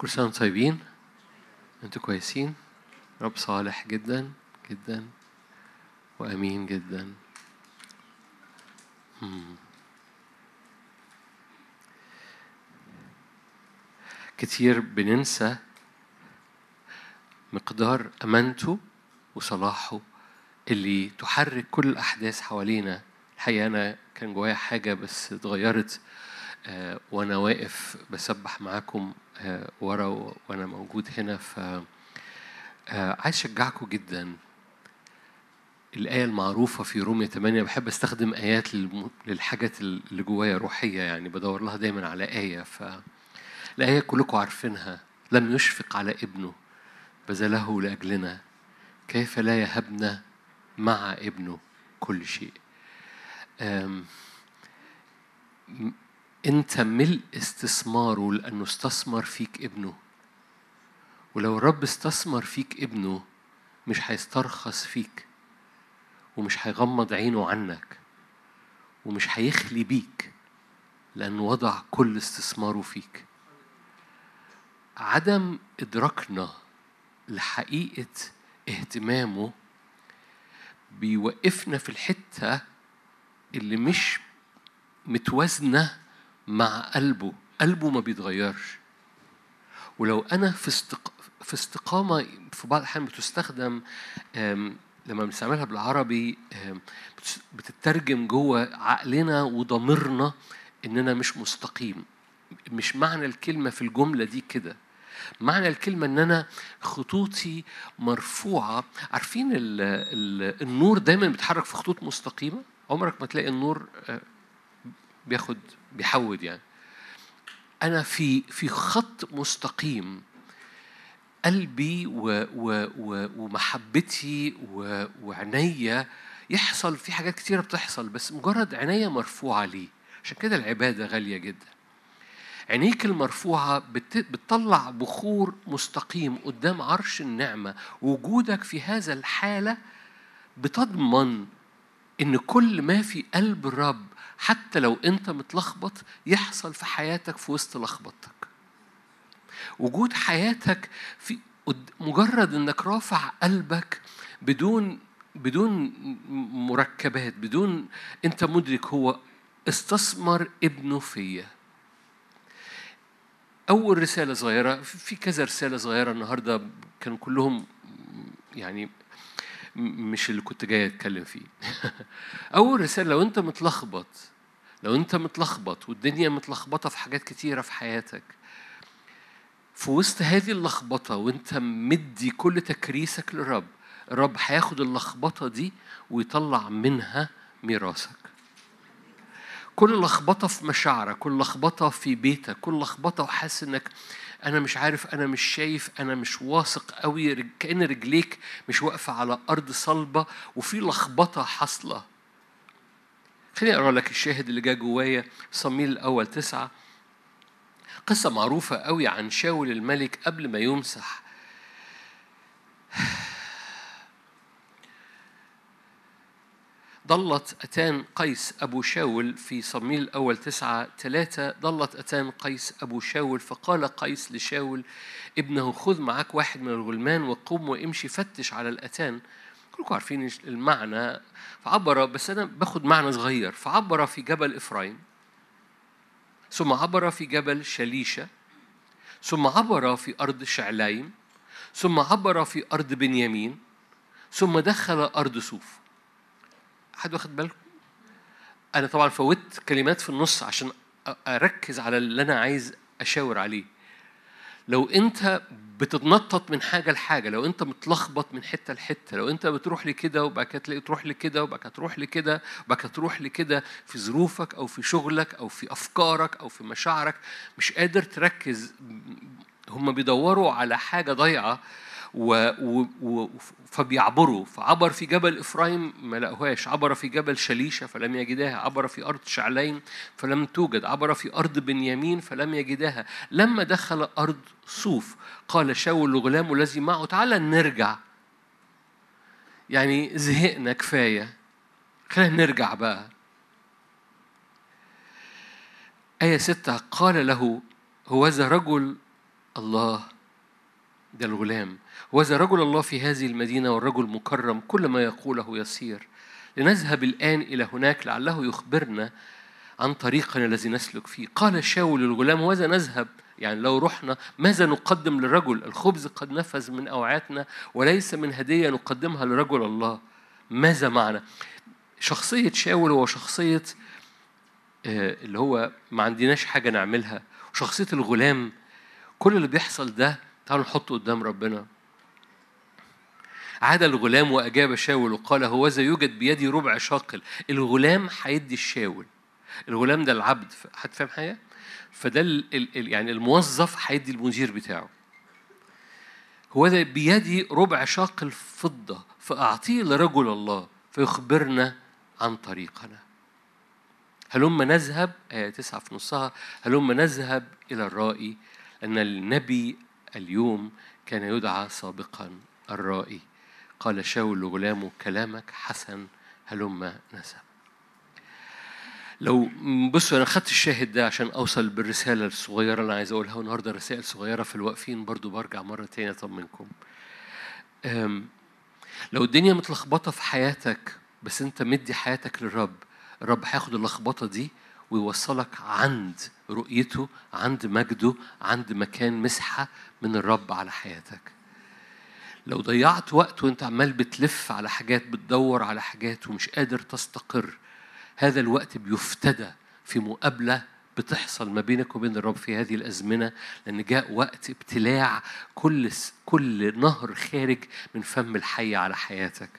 كل سنة وأنتم طيبين. أنتوا كويسين. رب صالح جدا جدا وأمين جدا. كتير بننسى مقدار أمانته وصلاحه اللي تحرك كل الأحداث حوالينا. الحقيقة أنا كان جوايا حاجة بس اتغيرت آه، وأنا واقف بسبح معاكم ورا و- وأنا موجود هنا ف آه، عايز أشجعكم جدا. الآية المعروفة في رومية 8 بحب أستخدم آيات للحاجات اللي جوايا روحية يعني بدور لها دايما على آية فالآية كلكم عارفينها. لم يشفق على ابنه بذله لأجلنا. كيف لا يهبنا مع ابنه كل شيء؟ انت ملء استثماره لأنه استثمر فيك ابنه. ولو الرب استثمر فيك ابنه مش هيسترخص فيك ومش هيغمض عينه عنك ومش هيخلي بيك لأنه وضع كل استثماره فيك. عدم إدراكنا لحقيقة اهتمامه بيوقفنا في الحتة اللي مش متوازنة مع قلبه. قلبه ما بيتغيرش. ولو أنا في استق... في استقامة في بعض الأحيان بتستخدم لما بنستعملها بالعربي بتترجم جوه عقلنا وضميرنا إننا مش مستقيم. مش معنى الكلمة في الجملة دي كده. معنى الكلمة إن أنا خطوطي مرفوعة. عارفين ال ال النور دايما بيتحرك في خطوط مستقيمة؟ عمرك ما تلاقي النور آه، بياخد بيحود يعني. أنا في في خط مستقيم قلبي و و و ومحبتي و وعناية يحصل في حاجات كتيرة بتحصل بس مجرد عناية مرفوعة ليه. عشان كده العبادة غالية جدا. عينيك المرفوعة بت- بتطلع بخور مستقيم قدام عرش النعمة. وجودك في هذا الحالة بتضمن إن كل ما في قلب الرب حتى لو أنت متلخبط يحصل في حياتك في وسط لخبطتك. وجود حياتك في مجرد انك رافع قلبك بدون بدون مركبات بدون انت مدرك هو استثمر ابنه فيا. أول رسالة صغيرة في كذا رسالة صغيرة النهارده كانوا كلهم يعني مش اللي كنت جاي أتكلم فيه. أول رسالة لو أنت متلخبط لو أنت متلخبط والدنيا متلخبطة في حاجات كتيرة في حياتك في وسط هذه اللخبطة وأنت مدي كل تكريسك للرب الرب هياخد اللخبطة دي ويطلع منها ميراثك. كل لخبطة في مشاعرك كل لخبطة في بيتك كل لخبطة وحاسس إنك أنا مش عارف أنا مش شايف أنا مش واثق قوي كأن رجليك مش واقفة على أرض صلبة وفي لخبطة حاصلة. خليني أقرأ لك الشاهد اللي جا جوايا صميل الأول تسعة. قصة معروفة قوي عن شاول الملك قبل ما يمسح. ضلت أتان قيس أبو شاول في صميل الأول تسعة ثلاثة ضلت أتان قيس أبو شاول فقال قيس لشاول ابنه خذ معك واحد من الغلمان وقم وامشي فتش على الأتان. كلكم عارفين المعنى. فعبر بس أنا باخد معنى صغير. فعبر في جبل إفرايم ثم عبر في جبل شليشة ثم عبر في أرض شعلايم ثم عبر في أرض بنيامين ثم دخل أرض صوف. حد واخد بالكم؟ أنا طبعا فوت كلمات في النص عشان أركز على اللي أنا عايز أشاور عليه لو أنت بتتنطط من حاجة لحاجة لو أنت متلخبط من حتة لحتة لو أنت بتروح لكده وبعد كده تلاقي تروح لكده وبعد كده تروح لكده وبعد كده تروح لكده في ظروفك أو في شغلك أو في أفكارك أو في مشاعرك مش قادر تركز هم بيدوروا على حاجة ضايعة و... و... فبيعبروا. فعبر في جبل إفرايم ما لقوهاش. عبر في جبل شليشة فلم يجدها. عبر في أرض شعلين فلم توجد. عبر في أرض بنيامين فلم يجدها. لما دخل أرض صوف قال شاول لغلامه الذي معه تعالى نرجع. يعني زهقنا كفاية. خلينا نرجع بقى. آية ستة. قال له هوذا رجل الله. ده الغلام. وذا رجل الله في هذه المدينة والرجل مكرم كل ما يقوله يصير لنذهب الآن إلى هناك لعله يخبرنا عن طريقنا الذي نسلك فيه. قال شاول للغلام وذا نذهب؟ يعني لو رحنا ماذا نقدم للرجل؟ الخبز قد نفذ من أوعاتنا وليس من هدية نقدمها لرجل الله. ماذا معنا؟ شخصية شاول هو شخصية آه، اللي هو ما عندناش حاجة نعملها. وشخصية الغلام كل اللي بيحصل ده تعالوا نحطه قدام ربنا. عاد الغلام وأجاب شاول وقال هوذا يوجد بيدي ربع شاقل. الغلام هيدي الشاول. الغلام ده العبد. حد فاهم حاجة؟ فده ال ال يعني الموظف هيدي المدير بتاعه. هو ده بيدي ربع شاقل فضة فأعطيه لرجل الله فيخبرنا عن طريقنا. هلما نذهب؟ آية تسعة في نصها. هلما نذهب إلى الرائي؟ أن النبي اليوم كان يدعى سابقا الرائي. قال شاول لغلامه كلامك حسن هلما نذهب لو بصوا أنا خدت الشاهد ده عشان أوصل بالرسالة الصغيرة اللي عايز أقولها النهارده رسائل صغيرة في الواقفين برضو برجع مرة تانية اطمنكم لو الدنيا متلخبطة في حياتك بس أنت مدي حياتك للرب الرب هياخد اللخبطة دي ويوصلك عند رؤيته عند مجده عند مكان مسحة من الرب على حياتك. لو ضيعت وقت وانت عمال بتلف على حاجات بتدور على حاجات ومش قادر تستقر هذا الوقت بيفتدى في مقابلة بتحصل ما بينك وبين الرب في هذه الأزمنة لأن جاء وقت ابتلاع كل كل نهر خارج من فم الحية على حياتك.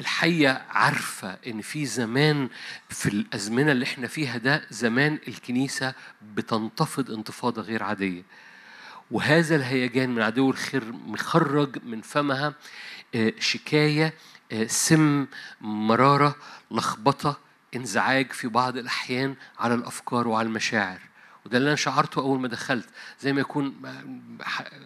الحية عارفة إن في زمان في الأزمنة اللي إحنا فيها ده زمان الكنيسة بتنتفض انتفاضة غير عادية. وهذا الهيجان من عدو الخير مخرج من فمها آه، شكاية آه، سم مرارة لخبطة انزعاج في بعض الأحيان على الأفكار وعلى المشاعر. وده اللي أنا شعرته أول ما دخلت. زي ما يكون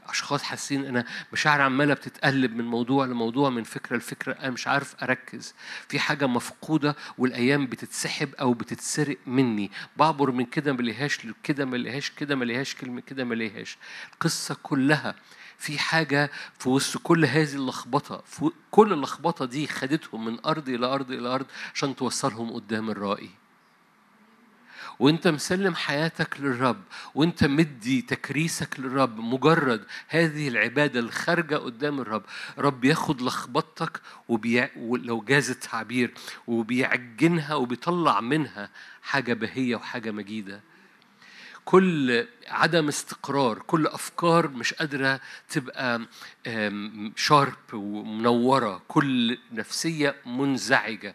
أشخاص حاسين أنا مشاعر عمالة بتتقلب من موضوع لموضوع من فكرة لفكرة أنا مش عارف أركز. في حاجة مفقودة والأيام بتتسحب أو بتتسرق مني. بعبر من كده ما ليهاش كده ما ليهاش كده ما ليهاش كلمة كده ما ليهاش القصة كلها في حاجة في وسط كل هذه اللخبطة كل اللخبطة دي خدتهم من أرض إلى أرض إلى أرض عشان توصلهم قدام الرائي. وانت مسلم حياتك للرب وانت مدي تكريسك للرب مجرد هذه العبادة الخارجة قدام الرب رب ياخد لخبطتك وبيع... ولو جاز التعبير وبيعجنها وبيطلع منها حاجة بهية وحاجة مجيدة. كل عدم استقرار كل أفكار مش قادرة تبقى شارب ومنورة كل نفسية منزعجة.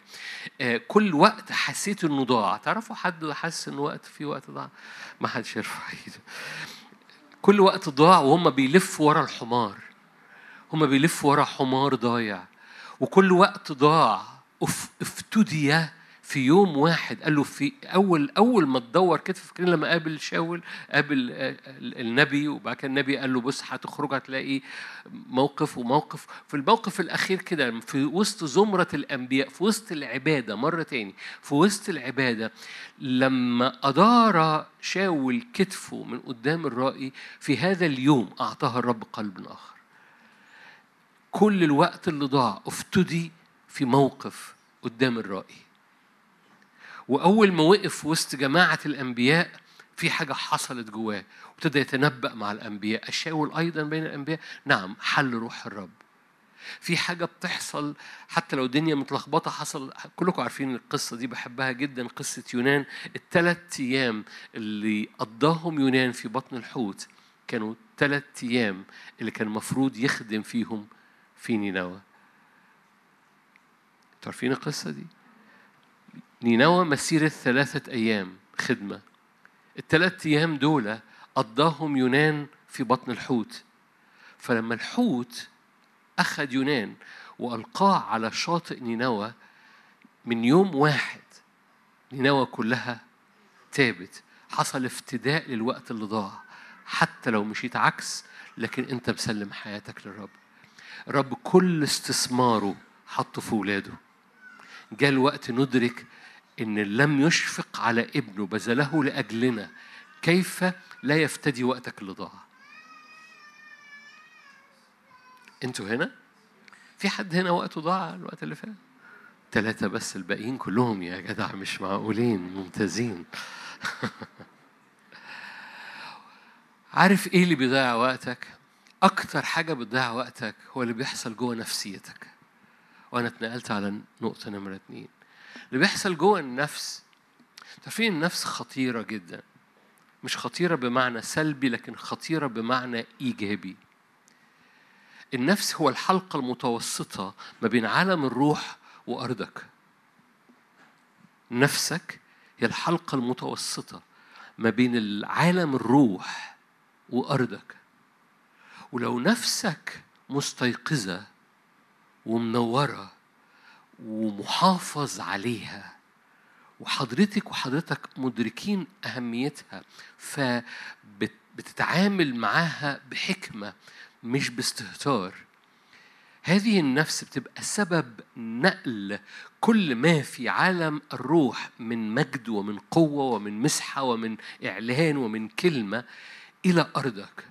آه، كل وقت حسيت إنه ضاع. تعرفوا حد حس ان وقت في وقت ضاع؟ ما حدش يرفع إيده. كل وقت ضاع وهم بيلفوا ورا الحمار. هم بيلفوا ورا حمار ضايع. وكل وقت ضاع افتدي في يوم واحد قال له في أول أول ما تدور كده فاكرين لما قابل شاول قابل النبي وبعد كده النبي قال له بص هتخرج هتلاقي موقف وموقف. في الموقف الأخير كده في وسط زمرة الأنبياء في وسط العبادة مرة تاني في وسط العبادة لما أدار شاول كتفه من قدام الرائي في هذا اليوم أعطاه الرب قلب آخر. كل الوقت اللي ضاع افتدي في موقف قدام الرائي وأول ما وقف وسط جماعة الأنبياء في حاجة حصلت جواه وابتدى يتنبأ مع الأنبياء الشاول أيضا بين الأنبياء نعم حل روح الرب. في حاجة بتحصل حتى لو الدنيا متلخبطة حصل كلكم عارفين القصة دي بحبها جدا قصة يونان. الثلاث أيام اللي قضاهم يونان في بطن الحوت كانوا ثلاث أيام اللي كان المفروض يخدم فيهم في نينوى. تعرفين القصة دي؟ نينوى مسيرة ثلاثة أيام خدمة. الثلاث أيام دول قضاهم يونان في بطن الحوت. فلما الحوت أخذ يونان وألقاه على شاطئ نينوى من يوم واحد نينوى كلها تابت. حصل افتداء للوقت اللي ضاع حتى لو مشيت عكس لكن أنت مسلم حياتك للرب. الرب كل استثماره حطه في ولاده. جاء الوقت ندرك إن لم يشفق على ابنه بذله لأجلنا كيف لا يفتدي وقتك اللي ضاع أنتوا هنا؟ في حد هنا وقته ضاع الوقت اللي فات؟ ثلاثة بس الباقيين كلهم يا جدع مش معقولين ممتازين. عارف إيه اللي بيضيع وقتك؟ أكتر حاجة بتضيع وقتك هو اللي بيحصل جوه نفسيتك. وأنا اتنقلت على نقطة نمرة اتنين. اللي بيحصل جوه النفس تعرفين النفس خطيرة جدا. مش خطيرة بمعنى سلبي لكن خطيرة بمعنى إيجابي. النفس هو الحلقة المتوسطة ما بين عالم الروح وأرضك. نفسك هي الحلقة المتوسطة ما بين العالم الروح وأرضك. ولو نفسك مستيقظة ومنورة ومحافظ عليها. وحضرتك وحضرتك مدركين أهميتها فبتتعامل معاها بحكمة مش باستهتار. هذه النفس بتبقى سبب نقل كل ما في عالم الروح من مجد ومن قوة ومن مسحة ومن إعلان ومن كلمة إلى أرضك.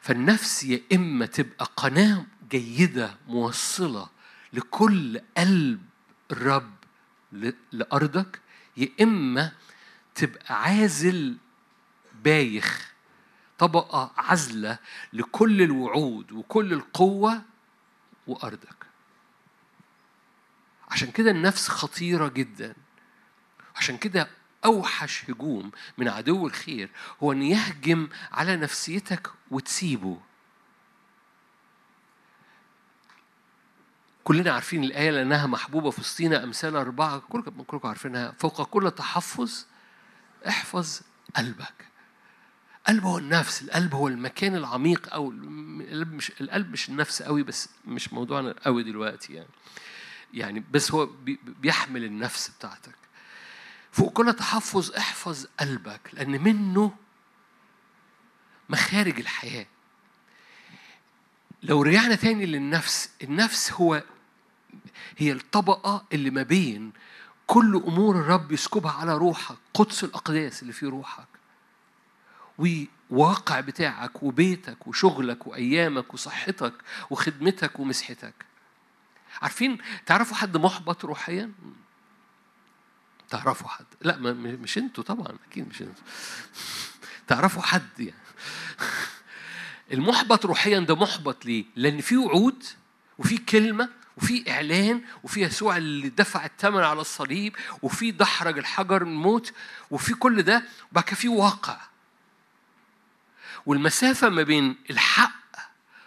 فالنفس يا إما تبقى قناة جيدة موصلة لكل قلب الرب لأرضك. يا إما تبقى عازل بايخ طبقة عزلة لكل الوعود وكل القوة وأرضك. عشان كده النفس خطيرة جدا. عشان كده أوحش هجوم من عدو الخير هو أن يهجم على نفسيتك وتسيبه. كلنا عارفين الآية لأنها محبوبة في وسطينا أمثال أربعة كلكم كلكم عارفينها. فوق كل تحفظ احفظ قلبك. القلب هو النفس القلب هو المكان العميق أو القلب مش القلب مش النفس قوي بس مش موضوعنا قوي دلوقتي يعني. يعني بس هو بيحمل النفس بتاعتك. فوق كل تحفظ احفظ قلبك لأن منه مخارج الحياة. لو رجعنا تاني للنفس النفس هو هي الطبقة اللي ما بين كل أمور الرب يسكبها على روحك قدس الأقداس اللي في روحك وواقع بتاعك وبيتك وشغلك وأيامك وصحتك وخدمتك ومسحتك. عارفين تعرفوا حد محبط روحيا؟ تعرفوا حد؟ لا مش أنتوا طبعا أكيد مش أنتوا. تعرفوا حد يعني؟ المحبط روحيا ده محبط ليه؟ لأن في وعود وفي كلمة وفي إعلان وفي يسوع اللي دفع الثمن على الصليب وفي دحرج الحجر الموت وفي كل ده وبعد في واقع. والمسافة ما بين الحق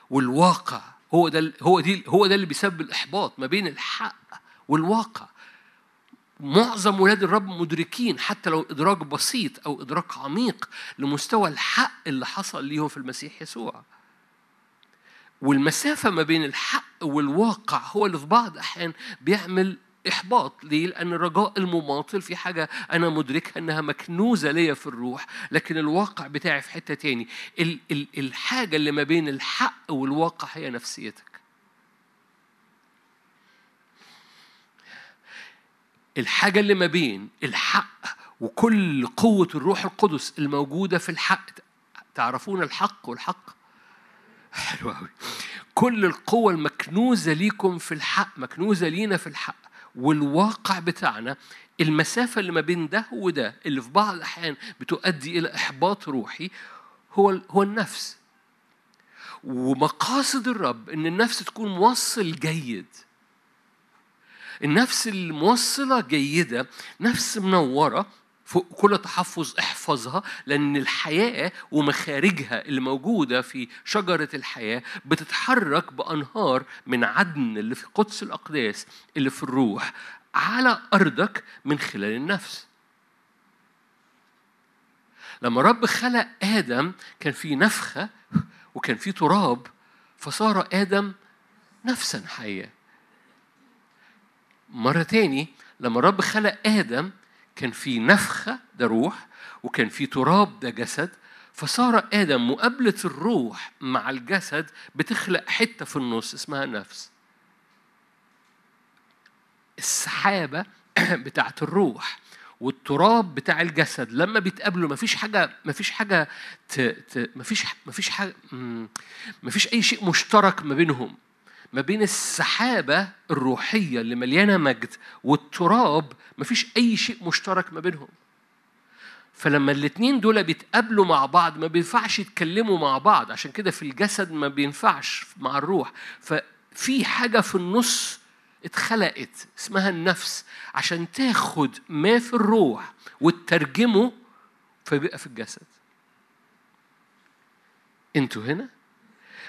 والواقع هو ده هو دي هو ده اللي بيسبب الإحباط ما بين الحق والواقع. معظم ولاد الرب مدركين حتى لو إدراك بسيط أو إدراك عميق لمستوى الحق اللي حصل ليهم في المسيح يسوع. والمسافة ما بين الحق والواقع هو اللي في بعض الأحيان بيعمل إحباط. ليه؟ لأن الرجاء المماطل في حاجة أنا مدركها إنها مكنوزة ليا في الروح لكن الواقع بتاعي في حتة تاني. ال- ال- الحاجة اللي ما بين الحق والواقع هي نفسيتك. الحاجة اللي ما بين الحق وكل قوة الروح القدس الموجودة في الحق تعرفون الحق والحق؟ حلو قوي. كل القوة المكنوزة ليكم في الحق مكنوزة لينا في الحق والواقع بتاعنا المسافة اللي ما بين ده وده اللي في بعض الأحيان بتؤدي إلى إحباط روحي هو هو النفس. ومقاصد الرب إن النفس تكون موصل جيد. النفس الموصلة جيدة نفس منورة فوق كل تحفظ احفظها لأن الحياة ومخارجها اللي موجودة في شجرة الحياة بتتحرك بأنهار من عدن اللي في قدس الأقداس اللي في الروح على أرضك من خلال النفس. لما رب خلق آدم كان في نفخة وكان في تراب فصار آدم نفسا حية مرة تاني لما رب خلق آدم كان في نفخة ده روح وكان في تراب ده جسد فصار آدم مقابلة الروح مع الجسد بتخلق حتة في النص اسمها نفس. السحابة بتاعت الروح والتراب بتاع الجسد لما بيتقابلوا مفيش حاجة مفيش حاجة ت... ت... مفيش مفيش حاجة مفيش أي شيء مشترك ما بينهم. ما بين السحابة الروحية اللي مليانة مجد والتراب مفيش أي شيء مشترك ما بينهم. فلما الاتنين دول بيتقابلوا مع بعض ما بينفعش يتكلموا مع بعض عشان كده في الجسد ما بينفعش مع الروح. ففي حاجة في النص اتخلقت اسمها النفس. عشان تاخد ما في الروح وتترجمه فبيبقى في الجسد. أنتوا هنا؟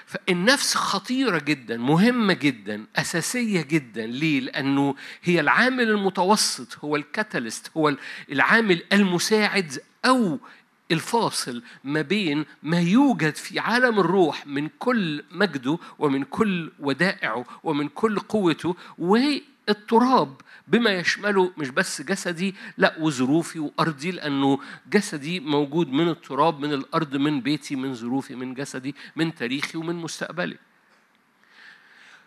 فالنفس خطيرة جدا مهمة جدا أساسية جدا ليه؟ لأنه هي العامل المتوسط هو الكاتاليست هو العامل المساعد أو الفاصل ما بين ما يوجد في عالم الروح من كل مجده ومن كل ودائعه ومن كل قوته والتراب بما يشمله مش بس جسدي لا وظروفي وأرضي لأنه جسدي موجود من التراب من الأرض من بيتي من ظروفي من جسدي من تاريخي ومن مستقبلي.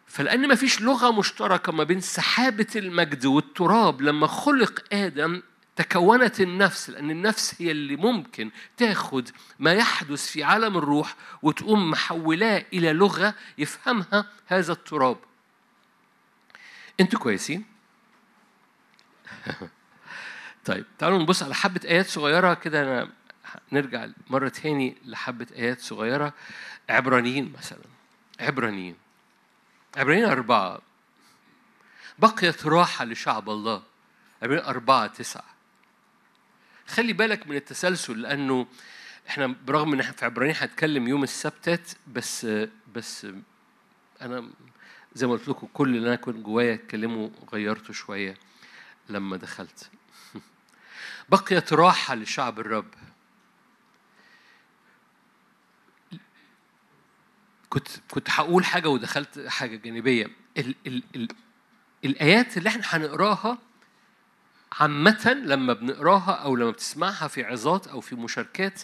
فلأن ما فيش لغة مشتركة ما بين سحابة المجد والتراب لما خلق آدم تكونت النفس لأن النفس هي اللي ممكن تاخد ما يحدث في عالم الروح وتقوم محولاه إلى لغة يفهمها هذا التراب. أنتوا كويسين؟ طيب تعالوا نبص على حبة آيات صغيرة كده أنا نرجع مرة تاني لحبة آيات صغيرة. عبرانيين مثلا عبرانيين عبرانيين أربعة. بقيت راحة لشعب الله. عبرانيين أربعة تسعة. خلي بالك من التسلسل لأنه إحنا برغم إن في عبرانيين هنتكلم يوم السبتات بس بس أنا زي ما قلت لكم كل اللي أنا كنت جوايا اتكلمه غيرته شوية لما دخلت. بقيت راحة لشعب الرب. كنت كنت هقول حاجة ودخلت حاجة جانبية. ال ال ال الآيات اللي إحنا هنقراها عامة لما بنقراها أو لما بتسمعها في عظات أو في مشاركات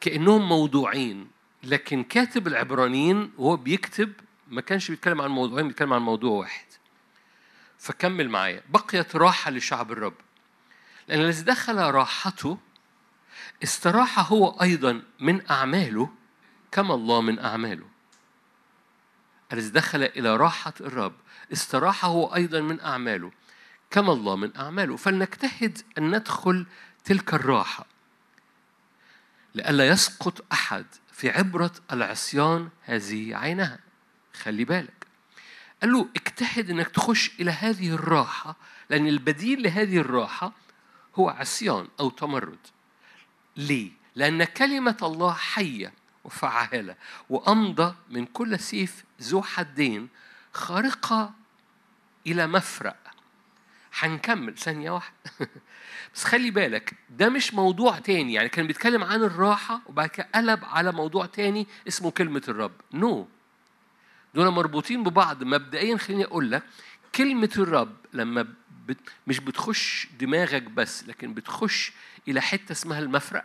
كأنهم موضوعين لكن كاتب العبرانيين وهو بيكتب ما كانش بيتكلم عن موضوعين بيتكلم عن موضوع واحد. فكمل معايا. بقيت راحة لشعب الرب. لأن الذي دخل راحته استراح هو أيضا من أعماله كما الله من أعماله. الذي دخل إلى راحة الرب استراح هو أيضا من أعماله كما الله من أعماله. فلنجتهد أن ندخل تلك الراحة. لئلا يسقط أحد في عبرة العصيان هذه عينها. خلي بالك. قال له اجتهد إنك تخش إلى هذه الراحة لأن البديل لهذه الراحة هو عصيان أو تمرد. ليه؟ لأن كلمة الله حية وفعالة وأمضى من كل سيف ذو حدين خارقة إلى مفرق هنكمل ثانية واحدة. بس خلي بالك ده مش موضوع تاني. يعني كان بيتكلم عن الراحة وبعد كده قلب على موضوع تاني اسمه كلمة الرب. نو no. دول مربوطين ببعض. مبدئيا خليني أقول لك كلمة الرب لما بت مش بتخش دماغك بس لكن بتخش إلى حتة اسمها المفرق.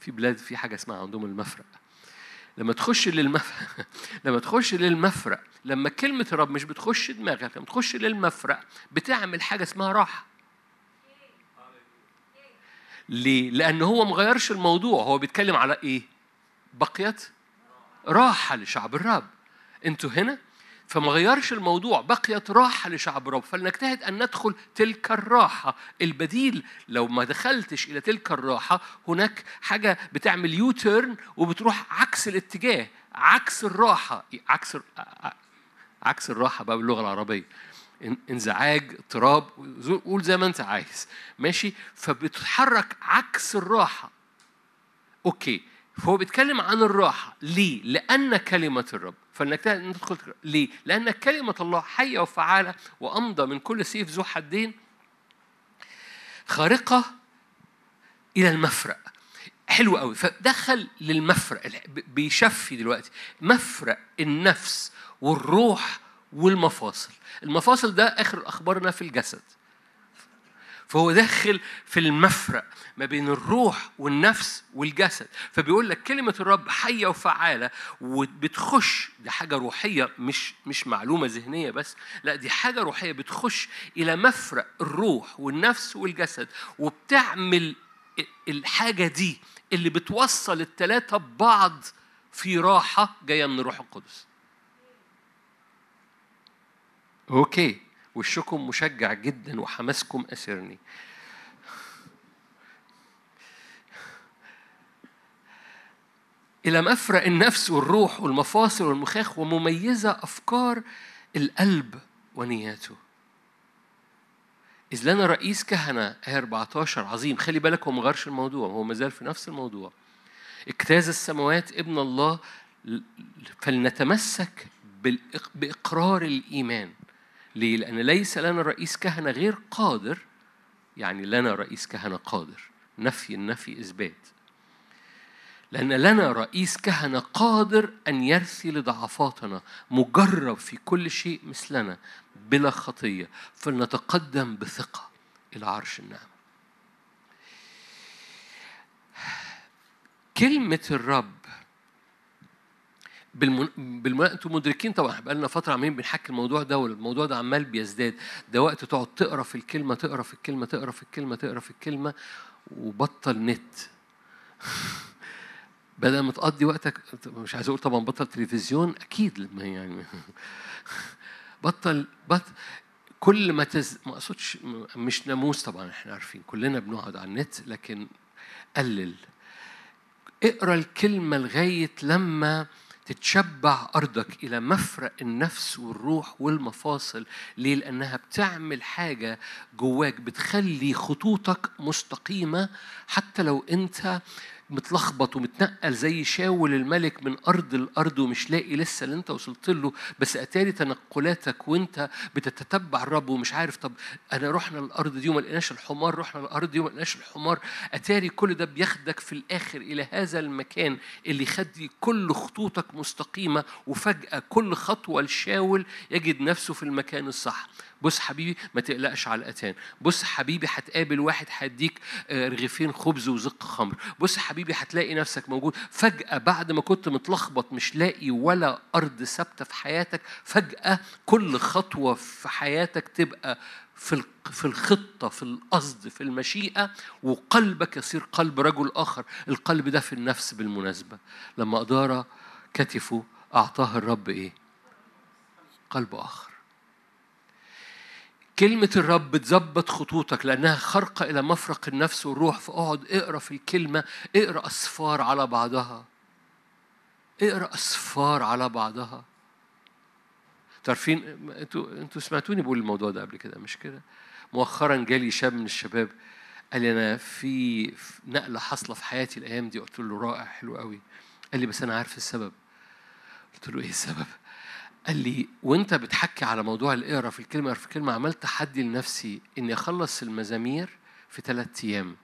في بلاد في حاجة اسمها عندهم المفرق. لما تخش للمفرق لما تخش للمفرق لما كلمة الرب مش بتخش دماغك لما تخش للمفرق بتعمل حاجة اسمها راحة. ليه؟ لأن هو مغيرش الموضوع. هو بيتكلم على إيه؟ بقيت راحة لشعب الرب. أنتوا هنا فما غيرش الموضوع بقيت راحة لشعب الرب فلنجتهد أن ندخل تلك الراحة. البديل لو ما دخلتش إلى تلك الراحة هناك حاجة بتعمل U-turn وبتروح عكس الاتجاه عكس الراحة. عكس عكس الراحة بقى باللغة العربية. انزعاج اضطراب قول زي ما انت عايز. ماشي؟ فبتتحرك عكس الراحة. أوكي. فهو بيتكلم عن الراحة. ليه؟ لأن كلمة الرب. أن ندخل ليه؟ لأن كلمة الله حية وفعالة وأمضى من كل سيف ذو حدين خارقة إلى المفرق حلو قوي فدخل للمفرق بيشفي دلوقتي. مفرق النفس والروح والمفاصل. المفاصل ده آخر أخبارنا في الجسد. فهو داخل في المفرق ما بين الروح والنفس والجسد. فبيقول لك كلمة الرب حية وفعالة وبتخش دي حاجة روحية مش مش معلومة ذهنية بس لا دي حاجة روحية بتخش إلى مفرق الروح والنفس والجسد وبتعمل الحاجة دي اللي بتوصل التلاتة ببعض في راحة جاية من الروح القدس. أوكي. وشكم مشجع جدا وحماسكم أسرني. إلى مفرق النفس والروح والمفاصل والمخاخ ومميزة أفكار القلب ونياته. إذ لنا رئيس كهنة آية 14 عظيم. خلي بالك هو مغيرش الموضوع هو مازال في نفس الموضوع. اجتاز السماوات ابن الله فلنتمسك بإقرار الإيمان. ليه؟ لأن ليس لنا رئيس كهنة غير قادر يعني لنا رئيس كهنة قادر. نفي النفي إثبات. لأن لنا رئيس كهنة قادر أن يرثي لضعفاتنا مجرب في كل شيء مثلنا بلا خطية. فلنتقدم بثقة إلى عرش النعمة كلمة الرب بالمن... أنتم مدركين طبعا بقى لنا فترة عمالين بنحكي الموضوع ده والموضوع ده عمال بيزداد. ده وقت تقعد تقرأ في الكلمة تقرأ في الكلمة تقرأ في الكلمة تقرأ في الكلمة وبطل نت. بدل ما تقضي وقتك مش عايز أقول طبعا بطل تلفزيون أكيد يعني بطل بطل كل ما تز ما أقصدش مش ناموس طبعا إحنا عارفين كلنا بنقعد على النت لكن قلل. اقرأ الكلمة لغاية لما تتشبع أرضك إلى مفرق النفس والروح والمفاصل ليه؟ لأنها بتعمل حاجة جواك بتخلي خطوطك مستقيمة حتى لو أنت متلخبط ومتنقل زي شاول الملك من أرض لأرض ومش لاقي لسه اللي أنت وصلت له بس أتاري تنقلاتك وأنت بتتتبع الرب ومش عارف طب أنا رحنا الأرض دي وما لقيناش الحمار رحنا الأرض دي وما لقيناش الحمار. أتاري كل ده بياخدك في الآخر إلى هذا المكان اللي يخلي كل خطوطك مستقيمة وفجأة كل خطوة لشاول يجد نفسه في المكان الصح. بص حبيبي ما تقلقش على الأتان. بص حبيبي هتقابل واحد هيديك آه، رغيفين خبز وزق خمر. بص حبيبي هتلاقي نفسك موجود. فجأة بعد ما كنت متلخبط مش لاقي ولا أرض ثابتة في حياتك فجأة كل خطوة في حياتك تبقى في في الخطة في القصد في المشيئة وقلبك يصير قلب رجل آخر. القلب ده في النفس بالمناسبة. لما أدار كتفه أعطاه الرب إيه؟ قلب آخر. كلمة الرب بتظبط خطوطك لأنها خرقة إلى مفرق النفس والروح. فاقعد اقرأ في الكلمة اقرأ أصفار على بعضها. اقرأ أصفار على بعضها. تعرفين أنتوا أنتوا سمعتوني بقول الموضوع ده قبل كده مش كده؟ مؤخرا جالي شاب من الشباب قال لي أنا في نقلة حاصلة في حياتي الأيام دي. قلت له رائع حلو قوي. قال لي بس أنا عارف السبب. قلت له إيه السبب؟ قال لي وأنت بتحكي على موضوع الإقرا في الكلمة في الكلمة عملت تحدي لنفسي إني أخلص المزامير في ثلاث أيام.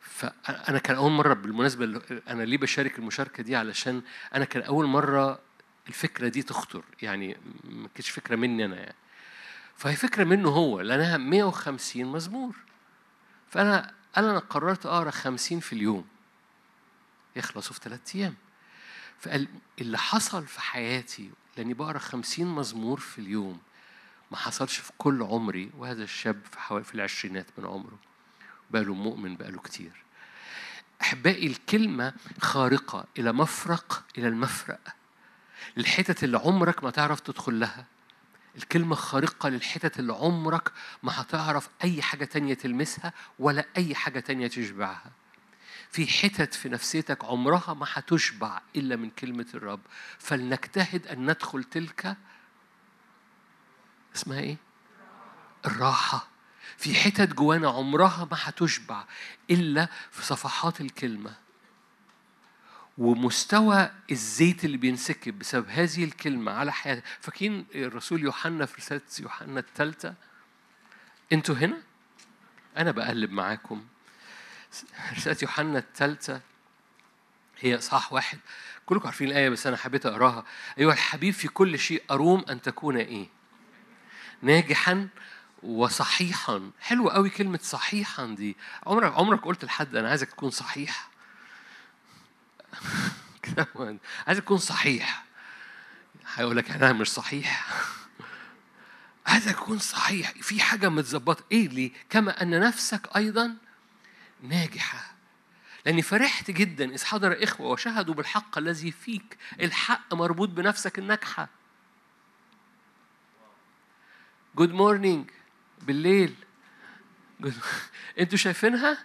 فأنا كان أول مرة بالمناسبة أنا ليه بشارك المشاركة دي؟ علشان أنا كان أول مرة الفكرة دي تخطر يعني ما كانتش فكرة مني أنا يعني. فهي فكرة منه هو لأنها 150 مزمور. فأنا أنا قررت أقرأ 50 في اليوم. يخلصوا في ثلاث أيام. فقال اللي حصل في حياتي لأني بقرأ خمسين مزمور في اليوم ما حصلش في كل عمري وهذا الشاب في حوالي في العشرينات من عمره بقاله مؤمن بقاله كتير. أحبائي الكلمة خارقة إلى مفرق إلى المفرق. الحتت اللي عمرك ما تعرف تدخل لها. الكلمة خارقة للحتت اللي عمرك ما هتعرف أي حاجة تانية تلمسها ولا أي حاجة تانية تشبعها. في حتت في نفسيتك عمرها ما هتشبع إلا من كلمة الرب. فلنجتهد أن ندخل تلك اسمها إيه؟ الراحة. في حتت جوانا عمرها ما هتشبع إلا في صفحات الكلمة. ومستوى الزيت اللي بينسكب بسبب هذه الكلمة على حياتك فاكرين الرسول يوحنا في رسالة يوحنا الثالثة؟ أنتوا هنا؟ أنا بقلب معاكم. رسالة يوحنا الثالثة. هي صح واحد. كلكم عارفين الآية بس أنا حبيت أقراها. أيها الحبيب في كل شيء أروم أن تكون إيه؟ ناجحا وصحيحا. حلوة قوي كلمة صحيحا دي. عمرك عمرك قلت لحد أنا عايزك تكون صحيح؟ عايزك تكون صحيح. هيقول لك أنا مش صحيح. عايزك تكون صحيح. في حاجة متظبطة. إيه ليه؟ كما أن نفسك أيضا ناجحة. لأني فرحت جدا إذ حضر إخوة وشهدوا بالحق الذي فيك. الحق مربوط بنفسك الناجحة. Good morning بالليل. أنتوا شايفينها؟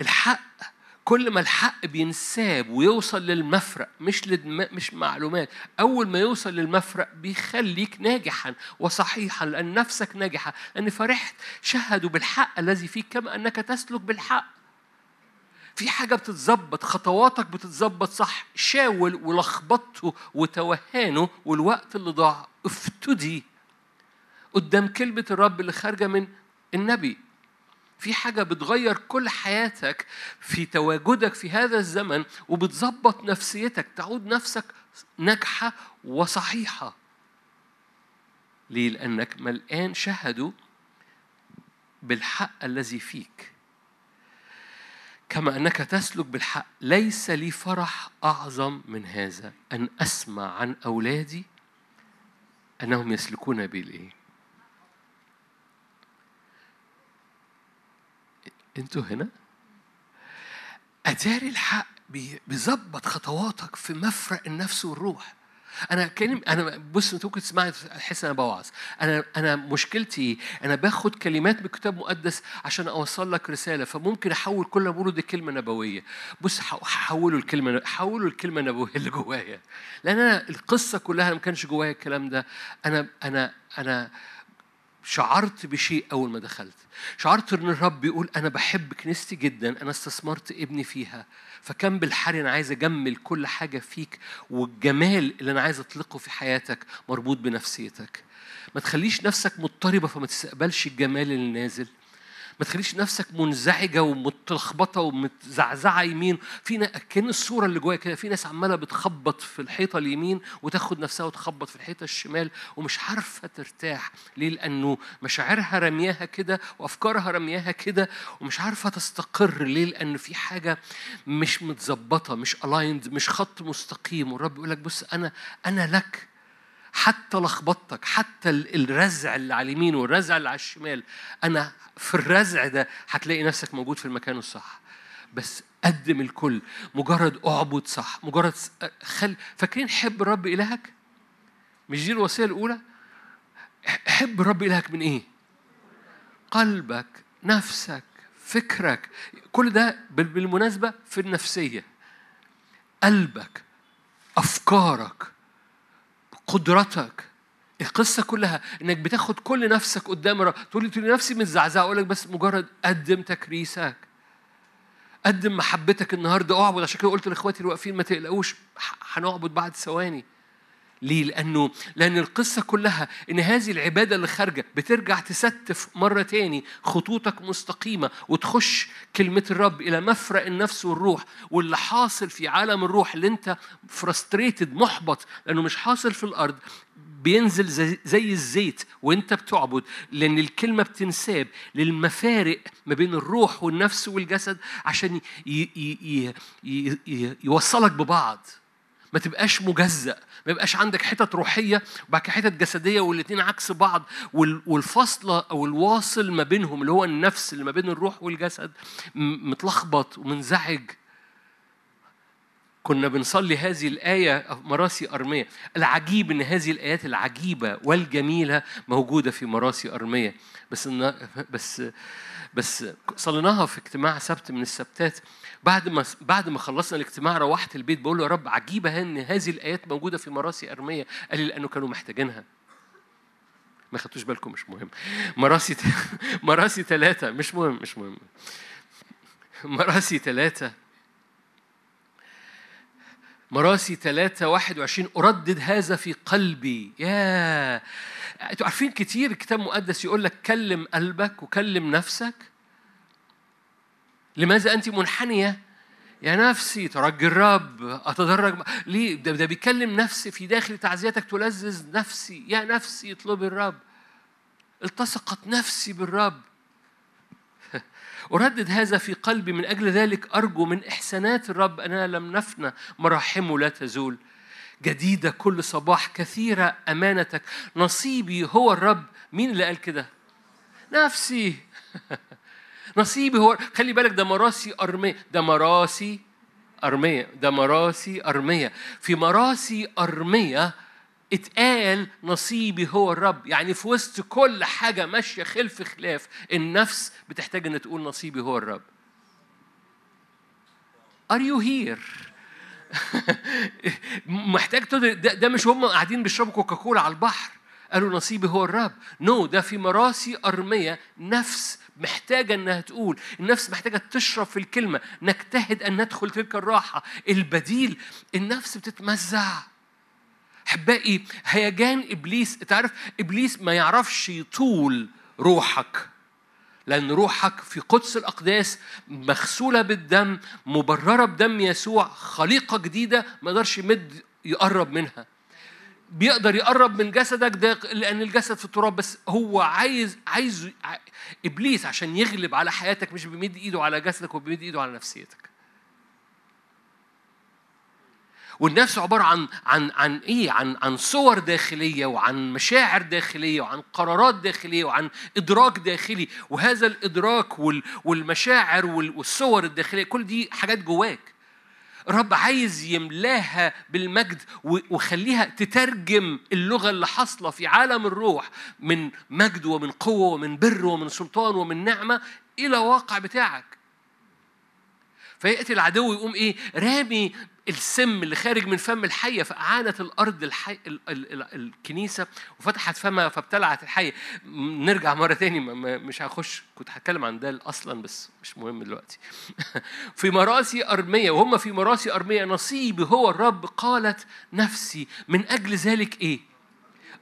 الحق كل ما الحق بينساب ويوصل للمفرق مش لدم... مش معلومات أول ما يوصل للمفرق بيخليك ناجحا وصحيحا لأن نفسك ناجحة لأن فرحت شهدوا بالحق الذي فيك كما أنك تسلك بالحق. في حاجة بتتظبط خطواتك بتتظبط صح شاول ولخبطته وتوهانه والوقت اللي ضاع افتدي. قدام كلمة الرب اللي خارجة من النبي. في حاجة بتغير كل حياتك في تواجدك في هذا الزمن وبتظبط نفسيتك تعود نفسك ناجحة وصحيحة ليه؟ لأنك ملآن شهدوا بالحق الذي فيك كما أنك تسلك بالحق ليس لي فرح أعظم من هذا أن أسمع عن أولادي أنهم يسلكون بالإيه؟ أنتوا هنا؟ اتاري الحق بيظبط خطواتك في مفرق النفس والروح. أنا كلم أنا بص أنت ممكن تسمعني تحس أنا بوعظ. أنا أنا مشكلتي أنا باخد كلمات من كتاب مقدس عشان أوصل لك رسالة فممكن أحول كل ما بقوله دي كلمة نبوية. بص هحوله الكلمة حوله الكلمة النبوية اللي جوايا. لأن أنا القصة كلها ما كانش جوايا الكلام ده. أنا أنا أنا شعرت بشيء أول ما دخلت. شعرت إن الرب بيقول أنا بحب كنيستي جدا أنا استثمرت ابني فيها. فكم بالحري أنا عايز أجمل كل حاجة فيك والجمال اللي أنا عايز أطلقه في حياتك مربوط بنفسيتك. ما تخليش نفسك مضطربة فما تستقبلش الجمال اللي نازل. ما تخليش نفسك منزعجة ومتلخبطة ومتزعزعة يمين. في كأن الصورة اللي جوايا كده في ناس عمالة بتخبط في الحيطة اليمين وتاخد نفسها وتخبط في الحيطة الشمال ومش عارفة ترتاح. ليه؟ لأنه مشاعرها رمياها كده وأفكارها رمياها كده ومش عارفة تستقر. ليه؟ لأن في حاجة مش متظبطة مش الايند مش خط مستقيم. والرب يقول لك بص أنا أنا لك. حتى لخبطتك حتى الرزع اللي على اليمين والرزع اللي على الشمال. أنا في الرزع ده هتلاقي نفسك موجود في المكان الصح. بس قدم الكل. مجرد اعبد صح. مجرد خل فاكرين حب الرب إلهك؟ مش دي الوصية الأولى؟ حب الرب إلهك من إيه؟ قلبك نفسك فكرك. كل ده بالمناسبة في النفسية. قلبك أفكارك. قدرتك القصة كلها إنك بتاخد كل نفسك قدام الرب تقول لي نفسي متزعزعة أقول لك بس مجرد قدم تكريسك. قدم محبتك النهارده اعبد عشان كده قلت لإخواتي اللي واقفين ما تقلقوش هنعبد بعد ثواني. ليه؟ لأنه لأن القصة كلها إن هذه العبادة اللي خارجة بترجع تستف مرة تاني خطوطك مستقيمة وتخش كلمة الرب إلى مفرق النفس والروح واللي حاصل في عالم الروح اللي أنت فرستريتد محبط لأنه مش حاصل في الأرض بينزل زي, زي الزيت وأنت بتعبد لأن الكلمة بتنساب للمفارق ما بين الروح والنفس والجسد عشان ي ي ي يوصلك ببعض ما تبقاش مجزأ ما يبقاش عندك حتت روحية وبعد كده حتت جسدية والاثنين عكس بعض. والفصلة أو الواصل ما بينهم اللي هو النفس اللي ما بين الروح والجسد متلخبط ومنزعج. كنا بنصلي هذه الآية مراسي أرمية. العجيب إن هذه الآيات العجيبة والجميلة موجودة في مراسي أرمية. بس بس بس صليناها في اجتماع سبت من السبتات. بعد ما بعد ما خلصنا الاجتماع روحت البيت بقول له يا رب عجيبة ان هذه الآيات موجودة في مراسي أرمية. قال لي لأنه كانوا محتاجينها. ما خدتوش بالكم مش مهم. مراسي ت... مراسي ثلاثة مش مهم مش مهم. مراسي ثلاثة مراسي ثلاثة واحد وعشرين. أردد هذا في قلبي. يا أنتوا عارفين كتير الكتاب المقدس يقول لك كلم قلبك وكلم نفسك؟ لماذا أنت منحنية؟ يا نفسي ترجي الرب أتدرج ليه؟ ده, ده بيكلم نفسي في داخل تعزيتك تلذذ نفسي. يا نفسي اطلبي الرب. التصقت نفسي بالرب. أردد هذا في قلبي. من أجل ذلك أرجو من إحسانات الرب أنا لم نفنى. مراحمه لا تزول. جديدة كل صباح. كثيرة أمانتك. نصيبي هو الرب. مين اللي قال كده؟ نفسي. نصيبي هو خلي بالك ده مراسي أرمية ده مراسي أرمية ده مراسي أرمية. في مراسي أرمية اتقال نصيبي هو الرب. يعني في وسط كل حاجة ماشية خلف خلاف النفس بتحتاج ان تقول نصيبي هو الرب. Are you here؟ محتاج ده, ده مش هم قاعدين بيشربوا كوكاكولا على البحر. قالوا نصيبي هو الرب. نو no, ده في مراسي أرمية نفس محتاجة أنها تقول. النفس محتاجة تشرب في الكلمة. نجتهد أن ندخل تلك الراحة. البديل النفس بتتمزع. أحبائي هيجان إبليس تعرف إبليس ما يعرفش يطول روحك. لأن روحك في قدس الأقداس مغسولة بالدم مبررة بدم يسوع خليقة جديدة ما يقدرش يمد يقرب منها. بيقدر يقرب من جسدك ده لأن الجسد في التراب بس هو عايز عايز إبليس عشان يغلب على حياتك مش بيمد إيده على جسدك وبيمد إيده على نفسيتك والنفس عبارة عن عن عن إيه؟ عن عن صور داخلية وعن مشاعر داخلية وعن قرارات داخلية وعن إدراك داخلي وهذا الإدراك والمشاعر والصور الداخلية كل دي حاجات جواك. رب عايز يملاها بالمجد وخليها تترجم اللغة اللي حاصلة في عالم الروح من مجد ومن قوة ومن بر ومن سلطان ومن نعمة إلى واقع بتاعك. فيأتي العدو يقوم إيه؟ رامي السم اللي خارج من فم الحية فأعانت الأرض الحي... ال... ال... ال... الكنيسة وفتحت فمها فابتلعت الحية. نرجع مرة تاني مش هخش كنت هتكلم عن ده أصلا بس مش مهم دلوقتي. في مراسي أرمية وهم في مراسي أرمية نصيبي هو الرب قالت نفسي من أجل ذلك إيه؟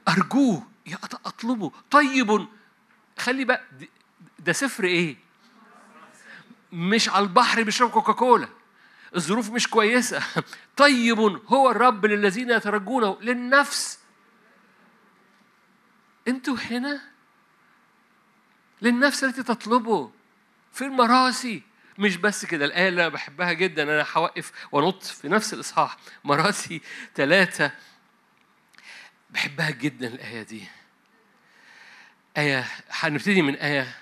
أرجوه يا أطلبه طيب. خلي بقى ده سفر إيه؟ مش على البحر بيشرب كوكاكولا. الظروف مش كويسة. طيب هو الرب للذين يترجونه للنفس. أنتوا هنا؟ للنفس التي تطلبه في المراسي. مش بس كده الآية اللي أنا بحبها جدا أنا هوقف وأنط في نفس الإصحاح. مراسي ثلاثة. بحبها جدا الآية دي. آية هنبتدي من آية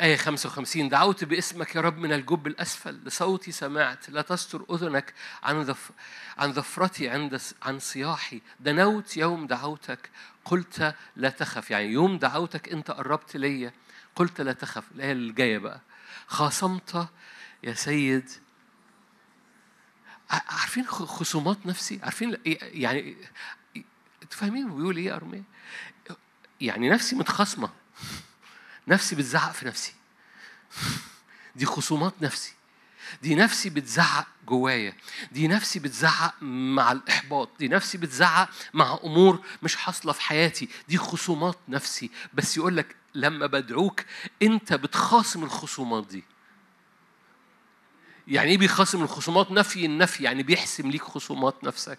آية 55 دعوت باسمك يا رب من الجب الأسفل لصوتي سمعت لا تستر أذنك عن ذف عن ظفرتي عند عن صياحي. دنوت يوم دعوتك قلت لا تخف. يعني يوم دعوتك أنت قربت ليا قلت لا تخف. الآية اللي جاية بقى. خاصمت يا سيد. عارفين خصومات نفسي؟ عارفين يعني أنتوا فاهمين بيقول إيه يا أرمية؟ يعني نفسي متخاصمة. نفسي بتزعق في نفسي. دي خصومات نفسي. دي نفسي بتزعق جوايا. دي نفسي بتزعق مع الإحباط. دي نفسي بتزعق مع أمور مش حاصلة في حياتي. دي خصومات نفسي. بس يقول لك لما بدعوك أنت بتخاصم الخصومات دي. يعني إيه بيخاصم الخصومات؟ نفي النفي. يعني بيحسم ليك خصومات نفسك.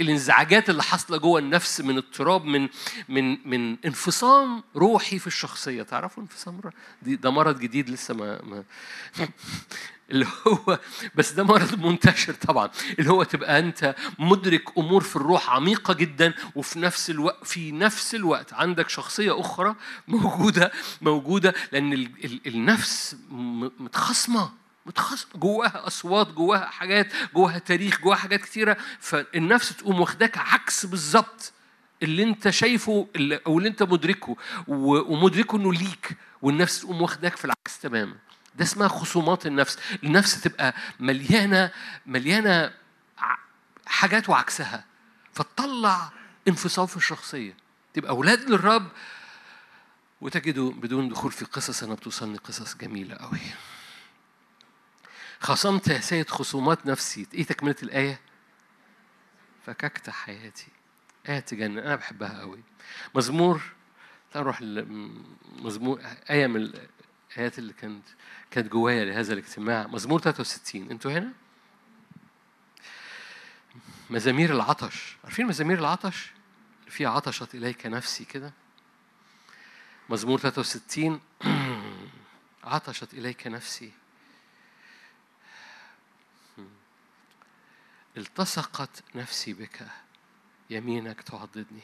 الانزعاجات اللي حاصلة جوه النفس من اضطراب من من من انفصام روحي في الشخصية. تعرفوا انفصام دي ده مرض جديد لسه ما, ما اللي هو بس ده مرض منتشر طبعا. اللي هو تبقى أنت مدرك أمور في الروح عميقة جدا وفي نفس الوقت في نفس الوقت عندك شخصية أخرى موجودة موجودة لأن النفس متخاصمة. متخصص جواها أصوات جواها حاجات جواها تاريخ جواها حاجات كتيرة. فالنفس تقوم واخداك عكس بالظبط اللي انت شايفه اللي أو اللي انت مدركه. ومدركه إنه ليك والنفس تقوم واخداك في العكس تماما. ده اسمها خصومات النفس. النفس تبقى مليانة مليانة حاجات وعكسها. فتطلع انفصام في الشخصية. تبقى أولاد للرب وتجدوا بدون دخول في قصص أنا بتوصلني قصص جميلة قوي خصمت يا سيد خصومات نفسي. إيه تكملة الآية؟ فككت حياتي. آية تجنن. أنا بحبها قوي مزمور تعال نروح مزمور آية من الآيات اللي كانت كانت جوايا لهذا الاجتماع. مزمور 63 أنتوا هنا؟ مزامير العطش. عارفين مزامير العطش؟ فيها عطشت إليك نفسي كده. مزمور 63 عطشت إليك نفسي. التصقت نفسي بك يمينك تعضدني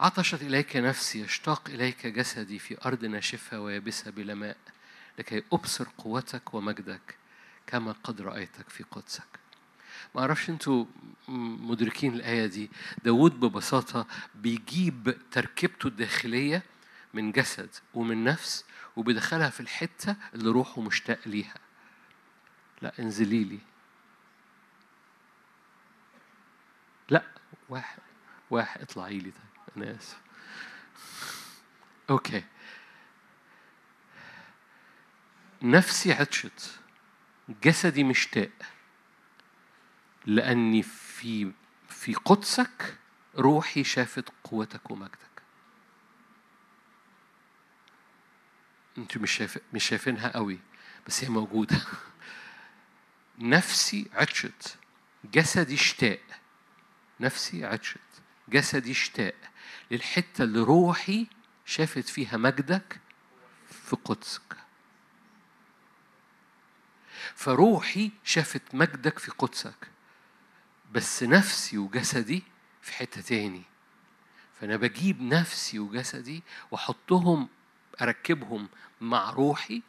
عطشت إليك نفسي يشتاق إليك جسدي في أرض ناشفة ويابسة بلا ماء لكي أبصر قوتك ومجدك كما قد رأيتك في قدسك. ما أعرفش أنتوا مدركين الآية دي. داود ببساطة بيجيب تركيبته الداخلية من جسد ومن نفس وبيدخلها في الحتة اللي روحه مشتاق ليها. لا انزلي لي. لا واحد واحد اطلعي لي. طيب أنا آسف. أوكي. نفسي عطشت جسدي مشتاق. لأني في في قدسك روحي شافت قوتك ومجدك. أنتوا مش شايف مش شايفينها قوي بس هي موجودة. نفسي عطشت. جسدي اشتاق نفسي عطشت. جسدي اشتاق للحتة اللي روحي شافت فيها مجدك في قدسك. فروحي شافت مجدك في قدسك بس نفسي وجسدي في حتة تاني. فأنا بجيب نفسي وجسدي وأحطهم أركبهم مع روحي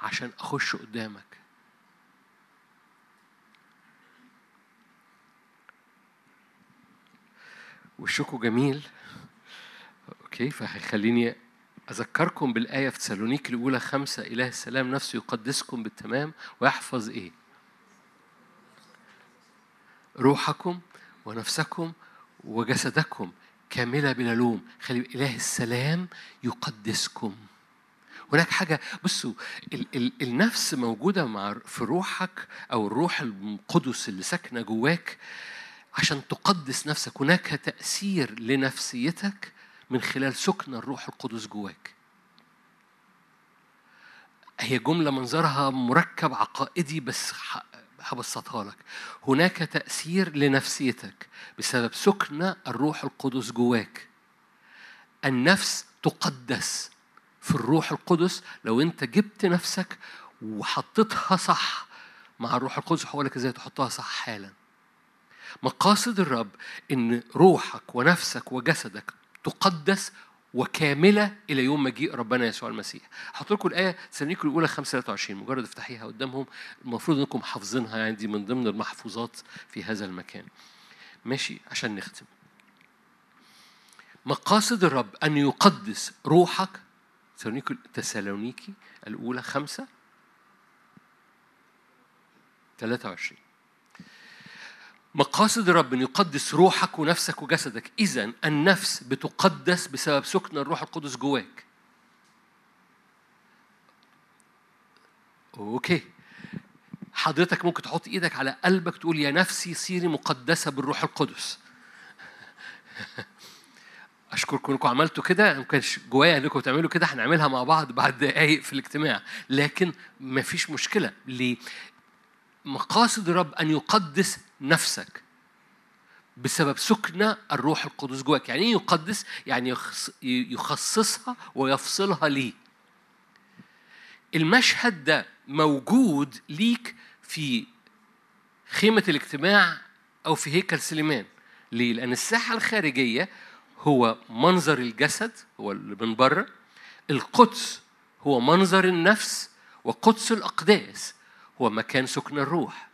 عشان أخش قدامك. وشكو جميل. أوكي فهيخليني اذكركم بالآية في تسالونيك الأولى خمسة إله السلام نفسه يقدسكم بالتمام ويحفظ إيه؟ روحكم ونفسكم وجسدكم. كاملة بلا لوم. خلي إله السلام يقدسكم. هناك حاجة بصوا ال ال النفس موجودة مع في روحك أو الروح القدس اللي ساكنة جواك عشان تقدس نفسك. هناك تأثير لنفسيتك من خلال سكن الروح القدس جواك. هي جملة منظرها مركب عقائدي بس هبسطها لك هناك تأثير لنفسيتك بسبب سكن الروح القدس جواك. النفس تقدس في الروح القدس. لو انت جبت نفسك وحطيتها صح مع الروح القدس هقول لك إزاي تحطها صح حالا؟ مقاصد الرب إن روحك ونفسك وجسدك تقدس وكاملة إلى يوم مجيء ربنا يسوع المسيح. هحط لكم الآية تسالونيكم الأولى 5 23 مجرد افتحيها قدامهم المفروض إنكم حافظينها يعني دي من ضمن المحفوظات في هذا المكان. ماشي عشان نختم. مقاصد الرب أن يقدس روحك تسالونيكي الأولى 5 23 مقاصد الرب أن يقدس روحك ونفسك وجسدك. إذا النفس بتقدس بسبب سكن الروح القدس جواك. أوكي. حضرتك ممكن تحط إيدك على قلبك تقول يا نفسي صيري مقدسة بالروح القدس. أشكركم إنكم عملتوا كده. ما كانش جوايا إنكم تعملوا كده هنعملها مع بعض بعد دقايق في الاجتماع. لكن ما فيش مشكلة. ليه؟ مقاصد الرب أن يقدس نفسك بسبب سكن الروح القدس جواك. يعني إيه يقدس؟ يعني يخصصها ويفصلها ليه. المشهد ده موجود ليك في خيمة الاجتماع أو في هيكل سليمان. ليه؟ لأن الساحة الخارجية هو منظر الجسد هو اللي من بره. القدس هو منظر النفس وقدس الأقداس هو مكان سكن الروح.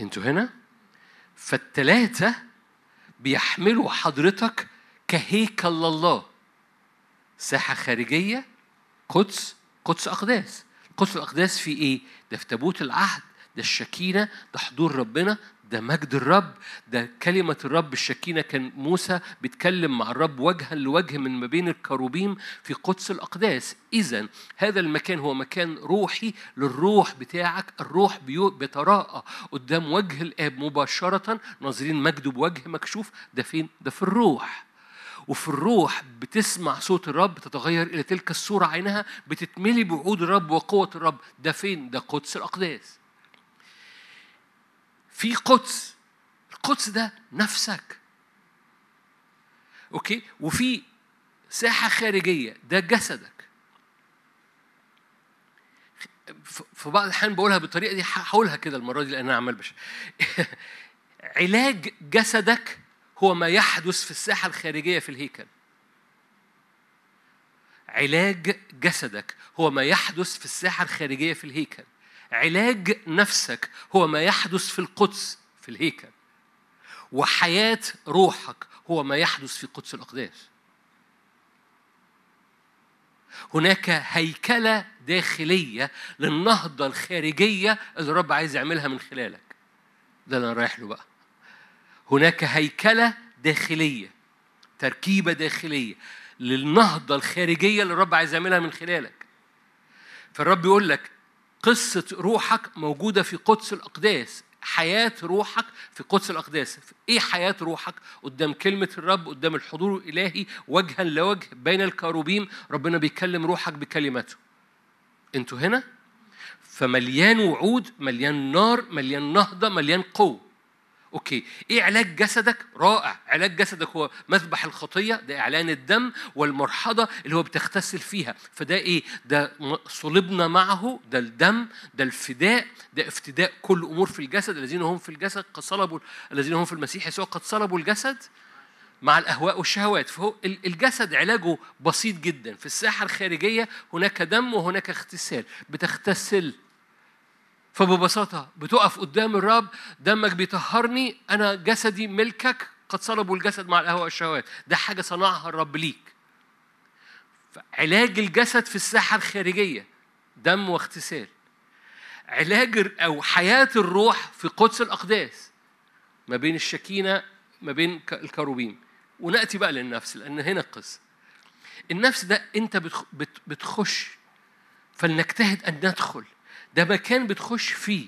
أنتوا هنا؟ فالتلاتة بيحملوا حضرتك كهيكل الله ساحة خارجية قدس قدس أقداس. قدس الأقداس في إيه؟ ده في تابوت العهد ده الشكينة ده حضور ربنا ده مجد الرب ده كلمة الرب الشكينة. كان موسى بيتكلم مع الرب وجها لوجه من ما بين الكروبيم في قدس الأقداس. إذا هذا المكان هو مكان روحي للروح بتاعك. الروح بيتراءى قدام وجه الآب مباشرة. ناظرين مجده بوجه مكشوف. ده فين؟ ده في الروح. وفي الروح بتسمع صوت الرب تتغير إلى تلك الصورة عينها بتتملي بوعود الرب وقوة الرب. ده فين؟ ده قدس الأقداس. في قدس القدس ده نفسك. أوكي؟ وفي ساحة خارجية ده جسدك. في بعض الأحيان بقولها بالطريقة دي هقولها كده المرة دي لأن أنا عمال بش. علاج جسدك هو ما يحدث في الساحة الخارجية في الهيكل. علاج جسدك هو ما يحدث في الساحة الخارجية في الهيكل. علاج نفسك هو ما يحدث في القدس في الهيكل. وحياة روحك هو ما يحدث في قدس الأقداس. هناك هيكلة داخلية للنهضة الخارجية اللي الرب عايز يعملها من خلالك. ده اللي أنا رايح له بقى. هناك هيكلة داخلية تركيبة داخلية للنهضة الخارجية اللي الرب عايز يعملها من خلالك. فالرب يقول لك قصة روحك موجودة في قدس الأقداس. حياة روحك في قدس الأقداس. إيه حياة روحك؟ قدام كلمة الرب قدام الحضور الإلهي وجها لوجه بين الكروبيم ربنا بيكلم روحك بكلمته. أنتوا هنا؟ فمليان وعود مليان نار مليان نهضة مليان قوة. أوكي. إيه علاج جسدك؟ رائع. علاج جسدك هو مذبح الخطية ده إعلان الدم والمرحضة اللي هو بتغتسل فيها. فده إيه؟ ده صلبنا معه ده الدم ده الفداء ده افتداء كل أمور في الجسد الذين هم في الجسد قد صلبوا الذين هم في المسيح يسوع قد صلبوا الجسد مع الأهواء والشهوات. فهو الجسد علاجه بسيط جدا. في الساحة الخارجية هناك دم وهناك اغتسال. بتغتسل فببساطة بتقف قدام الرب دمك بيطهرني أنا جسدي ملكك قد صلبوا الجسد مع الأهواء والشهوات. ده حاجة صنعها الرب ليك. علاج الجسد في الساحة الخارجية دم واغتسال. علاج أو حياة الروح في قدس الأقداس ما بين الشكينة ما بين الكروبيم. ونأتي بقى للنفس لأن هنا القصة. النفس ده أنت بتخش فلنجتهد أن ندخل. ده مكان بتخش فيه.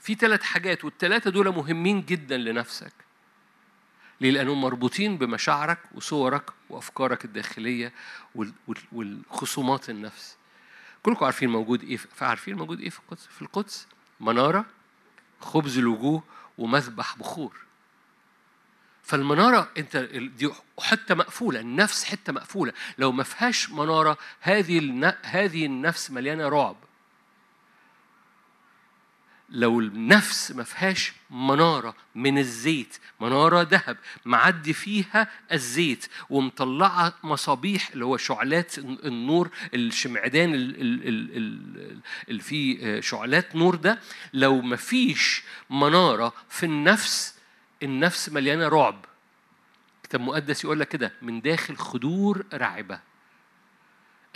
في ثلاث حاجات والثلاثة دول مهمين جدا لنفسك. ليه؟ لأنهم مربوطين بمشاعرك وصورك وأفكارك الداخلية والخصومات النفس كلكم عارفين موجود إيه فعارفين موجود إيه في القدس؟ في القدس منارة خبز الوجوه ومذبح بخور. فالمنارة أنت دي حتة مقفولة النفس حتة مقفولة. لو ما فيهاش منارة هذه هذه النفس مليانة رعب. لو النفس ما فيهاش منارة من الزيت منارة ذهب معدي فيها الزيت ومطلعة مصابيح اللي هو شعلات النور الشمعدان اللي فيه شعلات نور ده لو ما فيش منارة في النفس النفس مليانة رعب. كتاب مقدس يقول لك كده من داخل خدور رعبة.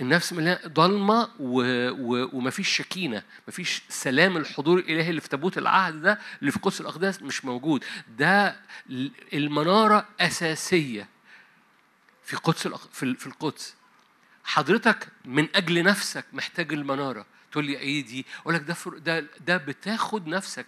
النفس مليانة ضلمة و... و... ومفيش شكينة مفيش سلام الحضور الإلهي اللي في تابوت العهد ده اللي في قدس الأقداس مش موجود. ده المنارة أساسية في قدس الأق... في القدس. حضرتك من أجل نفسك محتاج المنارة. تقول لي إيه دي؟ أقول لك ده ده ده بتاخد نفسك.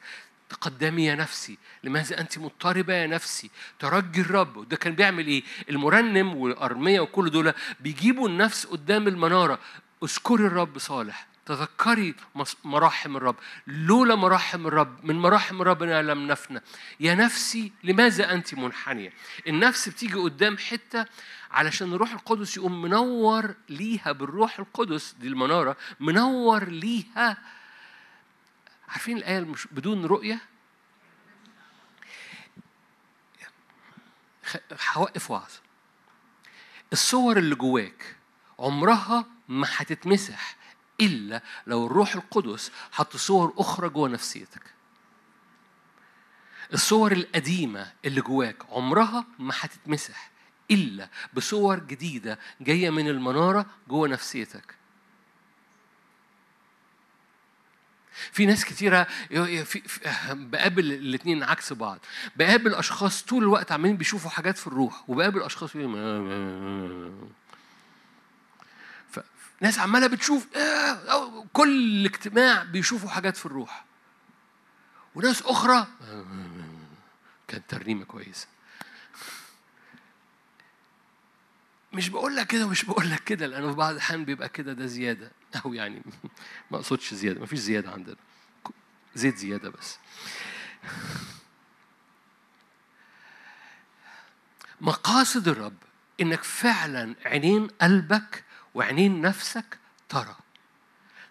تقدمي يا نفسي. لماذا أنت مضطربة يا نفسي؟ ترجي الرب. ده كان بيعمل إيه؟ المرنم والأرمية وكل دول بيجيبوا النفس قدام المنارة. اذكري الرب صالح. تذكري مراحم الرب. لولا مراحم الرب من مراحم ربنا لم نفنى. يا نفسي لماذا أنت منحنية؟ النفس بتيجي قدام حتة علشان الروح القدس يقوم منور ليها بالروح القدس دي المنارة منور ليها عارفين الآية مش بدون رؤية؟ هوقف وعظ. الصور اللي جواك عمرها ما هتتمسح إلا لو الروح القدس حط صور أخرى جوه نفسيتك. الصور القديمة اللي جواك عمرها ما هتتمسح إلا بصور جديدة جاية من المنارة جوه نفسيتك. في ناس كتيرة بقابل الاثنين عكس بعض. بقابل أشخاص طول الوقت عمالين بيشوفوا حاجات في الروح وبقابل أشخاص ناس عمالة بتشوف آه، كل اجتماع بيشوفوا حاجات في الروح. وناس أخرى كانت ترنيمة كويسة. مش بقول لك كده ومش بقول لك كده لأنه في بعض الأحيان بيبقى كده ده زيادة. أو يعني ما أقصدش زيادة ما فيش زيادة عندنا. زيت زيادة بس. مقاصد الرب إنك فعلا عينين قلبك وعينين نفسك ترى.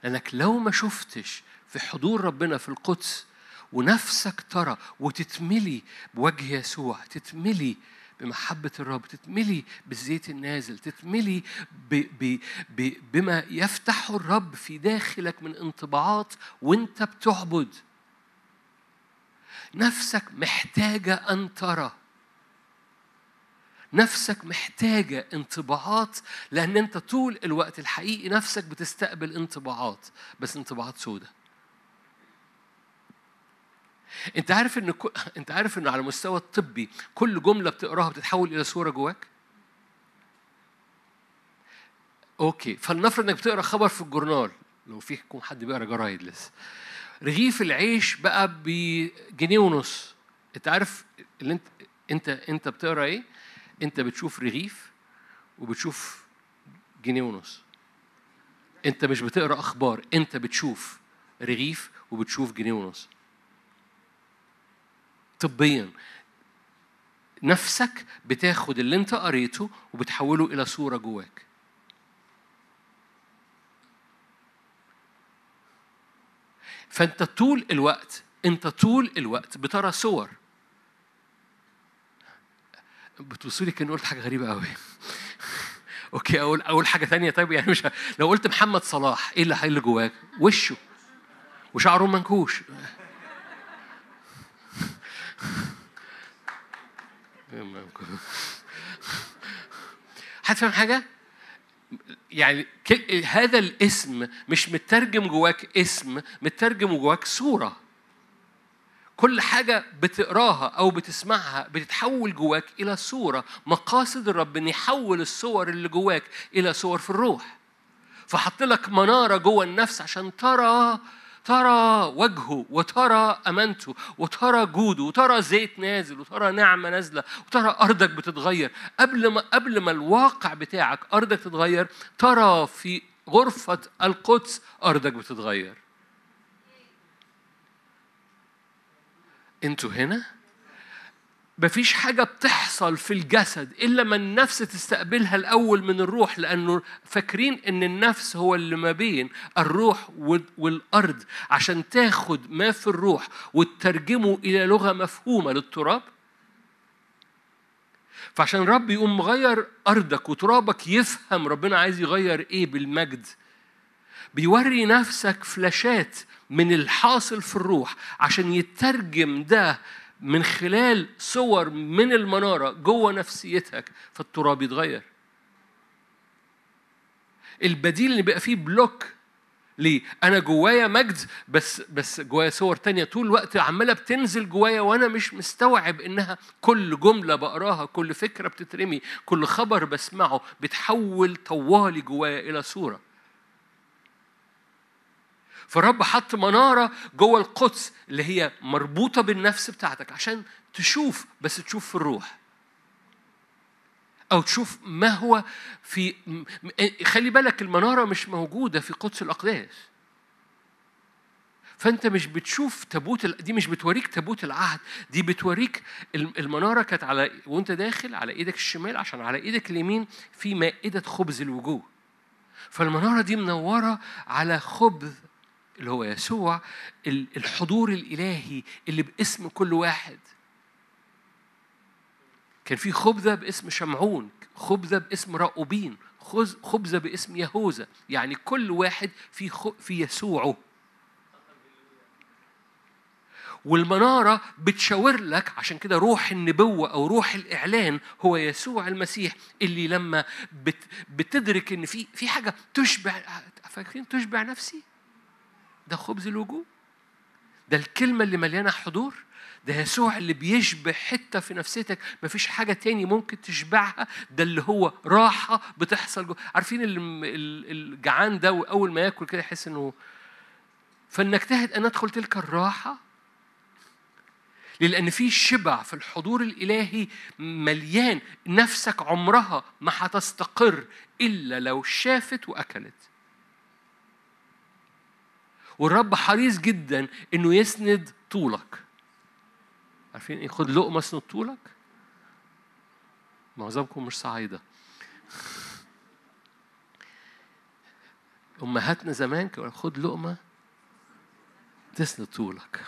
لأنك لو ما شفتش في حضور ربنا في القدس ونفسك ترى وتتملي بوجه يسوع تتملي بمحبة الرب تتملي بالزيت النازل تتملي ب ب ب بما يفتحه الرب في داخلك من انطباعات وانت بتعبد. نفسك محتاجة أن ترى. نفسك محتاجة انطباعات لأن أنت طول الوقت الحقيقي نفسك بتستقبل انطباعات بس انطباعات سودة. أنت عارف كل... أنت عارف إن على المستوى الطبي كل جملة بتقراها بتتحول إلى صورة جواك؟ أوكي فلنفرض إنك بتقرأ خبر في الجورنال لو فيكم حد بيقرأ جرايد لسه رغيف العيش بقى بجنيه ونص أنت عارف اللي أنت أنت أنت بتقرأ إيه؟ أنت بتشوف رغيف وبتشوف جنيه ونص أنت مش بتقرأ أخبار أنت بتشوف رغيف وبتشوف جنيه ونص طبيا. نفسك بتاخد اللي انت قريته وبتحوله إلى صورة جواك. فأنت طول الوقت أنت طول الوقت بترى صور. بتبصوا لي كأني قلت حاجة غريبة قوي أوكي أقول أقول حاجة تانية. طيب يعني مش. لو قلت محمد صلاح إيه اللي هيلي جواك؟ وشه. وشعره منكوش. هتفهم حاجة؟ يعني هذا الاسم مش مترجم جواك اسم مترجم جواك صورة. كل حاجة بتقراها أو بتسمعها بتتحول جواك إلى صورة. مقاصد الرب إن يحول الصور اللي جواك إلى صور في الروح. فحط لك منارة جوه النفس عشان ترى ترى وجهه وترى أمانته وترى جوده وترى زيت نازل وترى نعمة نازلة وترى أرضك بتتغير. قبل ما قبل ما الواقع بتاعك أرضك تتغير ترى في غرفة القدس أرضك بتتغير. أنتوا هنا؟ مفيش حاجة بتحصل في الجسد إلا ما النفس تستقبلها الأول من الروح لأنه فاكرين إن النفس هو اللي ما بين الروح والأرض. عشان تاخد ما في الروح وتترجمه إلى لغة مفهومة للتراب. فعشان رب يقوم مغير أرضك وترابك يفهم ربنا عايز يغير إيه بالمجد. بيوري نفسك فلاشات من الحاصل في الروح عشان يترجم ده من خلال صور من المنارة جوه نفسيتك فالتراب يتغير البديل اللي بقى فيه بلوك ليه؟ أنا جوايا مجد بس بس جوايا صور تانية طول الوقت عمالة بتنزل جوايا وأنا مش مستوعب إنها كل جملة بقراها كل فكرة بتترمي كل خبر بسمعه بتحول طوالي جوايا إلى صورة فالرب حط منارة جوه القدس اللي هي مربوطة بالنفس بتاعتك عشان تشوف بس تشوف في الروح. أو تشوف ما هو في خلي بالك المنارة مش موجودة في قدس الأقداس. فأنت مش بتشوف تابوت دي مش بتوريك تابوت العهد دي بتوريك المنارة كانت على وأنت داخل على إيدك الشمال عشان على إيدك اليمين في مائدة خبز الوجوه. فالمنارة دي منورة على خبز اللي هو يسوع الحضور الإلهي اللي باسم كل واحد. كان في خبزة باسم شمعون خبزة باسم راؤوبين خبزة باسم يهوذا. يعني كل واحد في في يسوعه. والمنارة بتشاور لك عشان كده روح النبوة أو روح الإعلان هو يسوع المسيح اللي لما بت بتدرك إن في في حاجة تشبع فاكرين تشبع نفسي؟ ده خبز الوجوه ده الكلمة اللي مليانة حضور. ده يسوع اللي بيشبع حتة في نفسيتك. مفيش حاجة تاني ممكن تشبعها. ده اللي هو راحة بتحصل جوه عارفين الجعان ده وأول ما ياكل كده يحس إنه فلنجتهد أن ندخل تلك الراحة؟ لأن في شبع في الحضور الإلهي مليان. نفسك عمرها ما هتستقر إلا لو شافت وأكلت. والرب حريص جدا إنه يسند طولك. عارفين إيه؟ خد لقمة اسند طولك. معظمكم مش صعايده أمهاتنا زمان كانوا خد لقمة تسند طولك.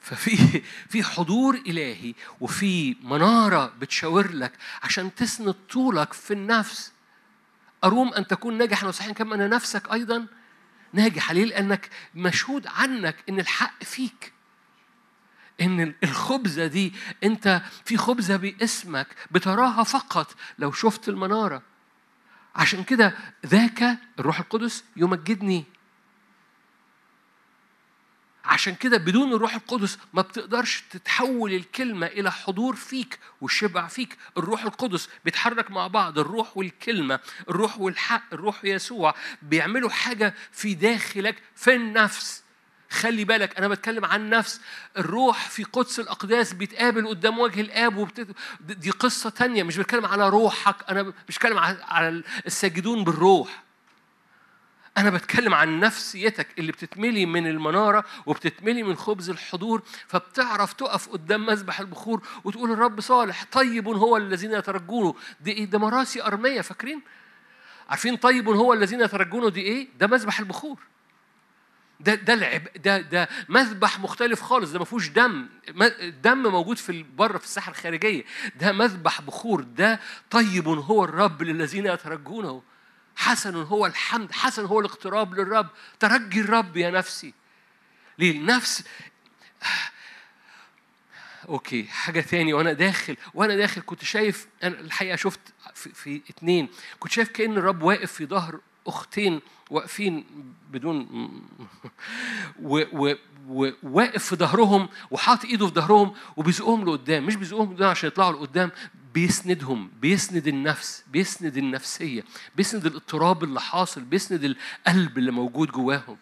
ففي في حضور إلهي وفي منارة بتشاور لك عشان تسند طولك في النفس. أروم أن تكون ناجحا وصحيحا كما ان نفسك أيضا. ناجح ليه لانك مشهود عنك إن الحق فيك. إن الخبزة دي أنت في خبزة باسمك بتراها فقط لو شفت المنارة. عشان كده ذاك الروح القدس يمجدني. عشان كده بدون الروح القدس ما بتقدرش تتحول الكلمة إلى حضور فيك والشبع فيك. الروح القدس بيتحرك مع بعض. الروح والكلمة الروح والحق الروح ويسوع بيعملوا حاجة في داخلك في النفس. خلي بالك أنا بتكلم عن نفس. الروح في قدس الأقداس بيتقابل قدام وجه الآب وبتت... دي قصة تانية. مش بتكلم على روحك أنا مش بتكلم على الساجدون بالروح. أنا بتكلم عن نفسيتك اللي بتتملي من المنارة وبتتملي من خبز الحضور فبتعرف تقف قدام مذبح البخور وتقول الرب صالح طيب هو الذين يترجونه دي إيه؟ ده مراسي أرمية فاكرين؟ عارفين طيب هو الذين يترجونه دي إيه؟ ده مذبح البخور ده ده العب ده ده مذبح مختلف خالص ده ما فيهوش دم الدم موجود في بره في الساحة الخارجية ده مذبح بخور ده طيب هو الرب للذين يترجونه حسن هو الحمد حسن هو الاقتراب للرب. ترجي الرب يا نفسي. ليه النفس Okay حاجة تاني. وأنا داخل وأنا داخل كنت شايف أنا الحقيقة شفت في, في اتنين. كنت شايف كأن الرب واقف في ظهر أختين واقفين بدون وواقف في ظهرهم وحاطط إيده في ظهرهم وبيزقهم لقدام. مش بيزقهم لقدام عشان يطلعوا لقدام بيسندهم بيسند النفس بيسند النفسية بيسند الاضطراب اللي حاصل بيسند القلب اللي موجود جواهم.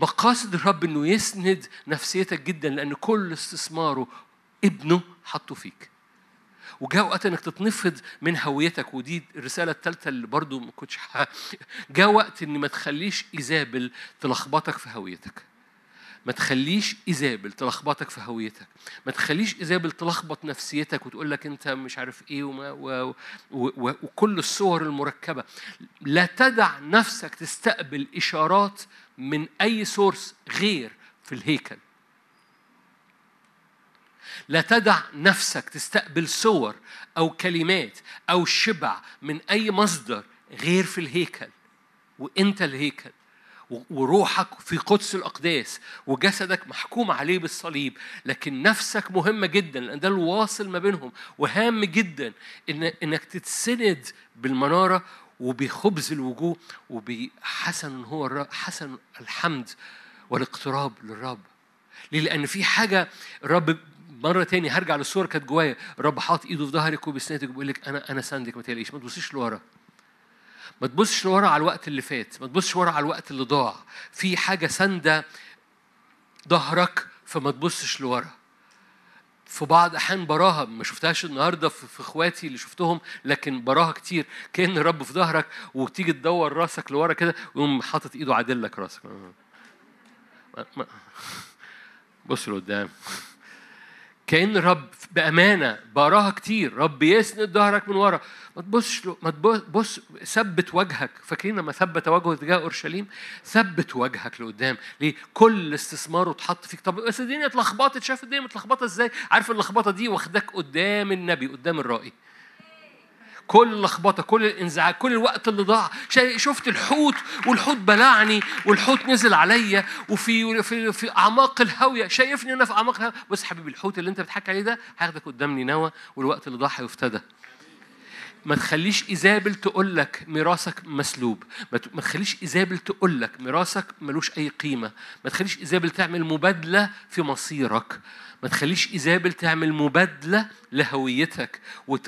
مقاصد الرب إنه يسند نفسيتك جدا لأن كل استثماره ابنه حطه فيك. وجاء وقت إنك تتنفض من هويتك ودي الرسالة الثالثه اللي برضو ما كنتش جاء وقت إن ما تخليش إيزابل تلخبطك في هويتك. ما تخليش إيزابل تلخبطك في هويتك. ما تخليش إيزابل تلخبط نفسيتك وتقول لك أنت مش عارف إيه وما و و و وكل الصور المركبة. لا تدع نفسك تستقبل إشارات من أي سورس غير في الهيكل. لا تدع نفسك تستقبل صور أو كلمات أو شبع من أي مصدر غير في الهيكل. وإنت الهيكل. وروحك في قدس الأقداس وجسدك محكوم عليه بالصليب لكن نفسك مهمة جدا لأن ده الواصل ما بينهم. وهام جدا إن إنك تتسند بالمنارة وبخبز الوجوه وبحسن هو حسن الحمد والاقتراب للرب. ليه؟ لأن في حاجة الرب مرة تاني هرجع للصورة كانت جوايا. الرب حاطط إيده في ظهرك وبيسندك وبيقول لك أنا أنا ساندك ما تقلقيش ما تبصيش لورا. ما تبصش لورا على الوقت اللي فات ما تبصش ورا على الوقت اللي ضاع. في حاجة ساندة ظهرك فما تبصش لورا. في بعض أحيان براها ما شفتهاش النهارده في إخواتي اللي شفتهم لكن براها كتير. كأن الرب في ظهرك وتيجي تدور راسك لورا كده ويقوم حاطط إيده عادل لك راسك. بص لقدام. كأن الرب بأمانة براها كتير. رب يسند ظهرك من ورا. ما تبصش ما تبص ثبت وجهك. فاكرين لما ثبت وجهه تجاه أورشليم؟ ثبت وجهك لقدام. ليه؟ كل استثماره اتحط فيك. طب بس الدنيا اتلخبطت. شايف الدنيا متلخبطة إزاي؟ عارف اللخبطة دي واخداك قدام النبي قدام الرائي. كل اللخبطه كل الإنزعاج كل الوقت اللي ضاع. شفت الحوت والحوت بلعني والحوت نزل عليا وفي في في أعماق الهاوية. شايفني أنا في أعماق الهاوية. بص حبيبي الحوت اللي أنت بتحكي عليه ده هياخدك قدام نينوى والوقت اللي ضاع هيفتدى. ما تخليش إيزابل تقول لك ميراثك مسلوب. ما تخليش إيزابل تقول لك ميراثك ملوش أي قيمة. ما تخليش إيزابل تعمل مبادلة في مصيرك. ما تخليش إيزابل تعمل مبادلة لهويتك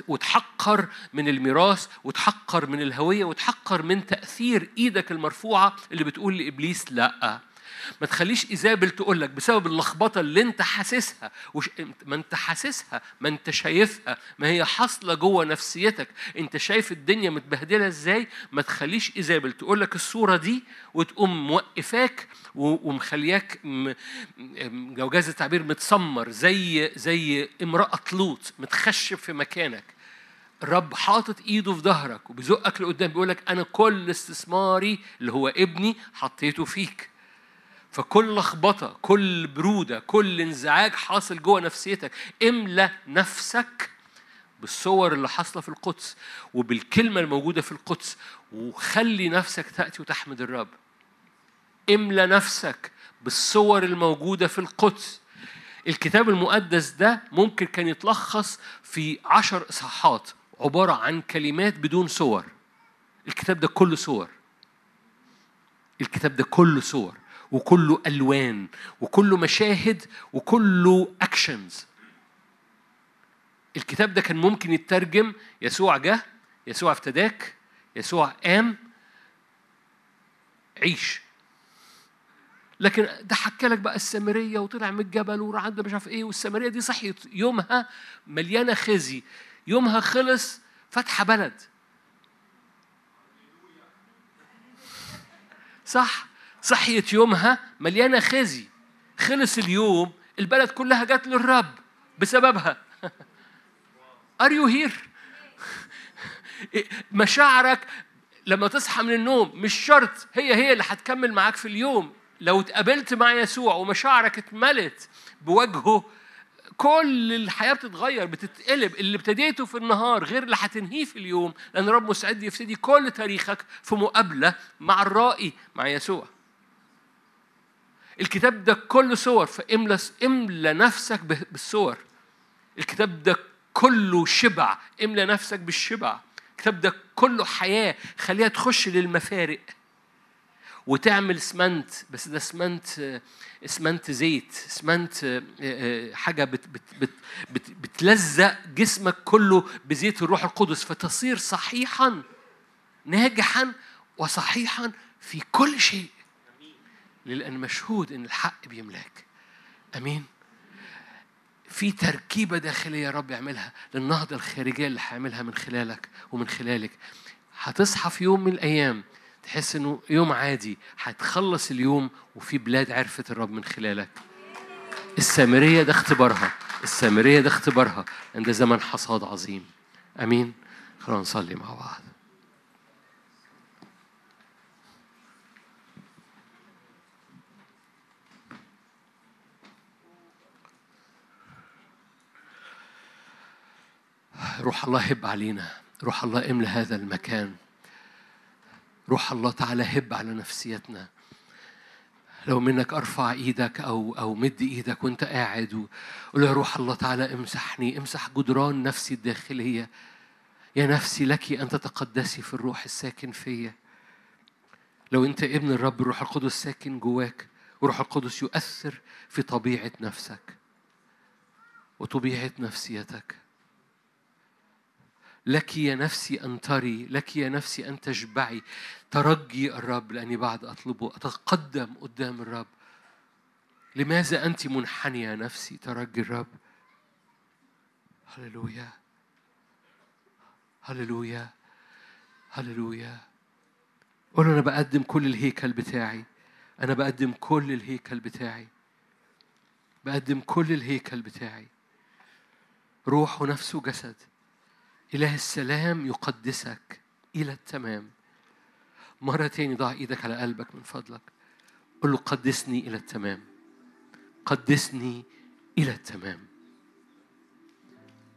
وتحقر من الميراث وتحقر من الهوية وتحقر من تأثير إيدك المرفوعة اللي بتقول لإبليس لا. ما تخليش إيزابل تقول لك بسبب اللخبطة اللي أنت حاسسها وش... ما أنت حاسسها ما أنت شايفها ما هي حاصلة جوه نفسيتك. أنت شايف الدنيا متبهدلة إزاي؟ ما تخليش إيزابل تقول لك الصورة دي وتقوم موقفاك ومخلياك م... جوجاز التعبير متسمر زي زي امرأة لوط متخشب في مكانك. الرب حاطط إيده في ظهرك وبيزقك لقدام بيقول لك أنا كل استثماري اللي هو ابني حطيته فيك. فكل لخبطة كل برودة كل انزعاج حاصل جوه نفسيتك. املى نفسك بالصور اللي حاصلة في القدس وبالكلمة الموجودة في القدس وخلي نفسك تأتي وتحمد الرب. املى نفسك بالصور الموجودة في القدس. الكتاب المقدس ده ممكن كان يتلخص في عشر إصحاحات عبارة عن كلمات بدون صور. الكتاب ده كله صور. الكتاب ده كله صور. وكله ألوان وكله مشاهد وكله أكشنز الكتاب ده كان ممكن يترجم يسوع جه يسوع افتداك يسوع قام عيش. لكن ده حكى لك بقى السامرية وطلع من الجبل وراح مش عارف إيه والسامرية دي صحيت. يومها مليانة خزي. يومها خلص فاتحه بلد. صح؟ صحيت يومها مليانة خزي. خلص اليوم البلد كلها جت للرب بسببها. Are you here مشاعرك لما تصحى من النوم مش شرط هي هي اللي هتكمل معاك في اليوم. لو اتقابلت مع يسوع ومشاعرك اتملت بوجهه كل الحياة بتتغير بتتقلب. اللي ابتديته في النهار غير اللي هتنهيه في اليوم لأن رب مستعد يفدي كل تاريخك في مقابلة مع الرائي مع يسوع. الكتاب ده كله صور فاملى املى نفسك بالصور. الكتاب ده كله شبع املى نفسك بالشبع. الكتاب ده كله حياة خليها تخش للمفارق. وتعمل اسمنت بس ده اسمنت اسمنت زيت اسمنت آه، آه، حاجة بت بت بت بت بتلزق جسمك كله بزيت الروح القدس. فتصير صحيحا ناجحا وصحيحا في كل شيء. لأن مشهود إن الحق بيملاك. أمين. في تركيبة داخلية يا رب يعملها للنهضة الخارجية اللي هيعملها من خلالك ومن خلالك. هتصحى في يوم من الأيام تحس إنه يوم عادي. هتخلص اليوم وفي بلاد عرفت الرب من خلالك. السامرية ده اختبارها. السامرية ده اختبارها. عند زمن حصاد عظيم. آمين. خلونا نصلي مع بعض. روح الله هب علينا. روح الله املى هذا المكان. روح الله تعالى هب على نفسيتنا. لو منك أرفع إيدك أو أو مد إيدك وأنت قاعد وقول يا روح الله تعالى امسحني. امسح جدران نفسي الداخلية. يا نفسي لك أن تتقدسي في الروح الساكن فيا. لو أنت ابن الرب الروح القدس ساكن جواك. وروح القدس يؤثر في طبيعة نفسك وطبيعة نفسيتك. لك يا نفسي أن تري لك يا نفسي أن تشبعي. ترجي الرب لأني بعد أطلبه. أتقدم قدام الرب. لماذا أنت منحنية نفسي؟ ترجي الرب. هللويا. هللويا. هللويا. قول أنا بقدم كل الهيكل بتاعي. أنا بقدم كل الهيكل بتاعي. بقدم كل الهيكل بتاعي. روح ونفس وجسد إله السلام يقدسك إلى التمام. مرة تاني ضع إيدك على قلبك من فضلك. قل له قدسني إلى التمام. قدسني إلى التمام.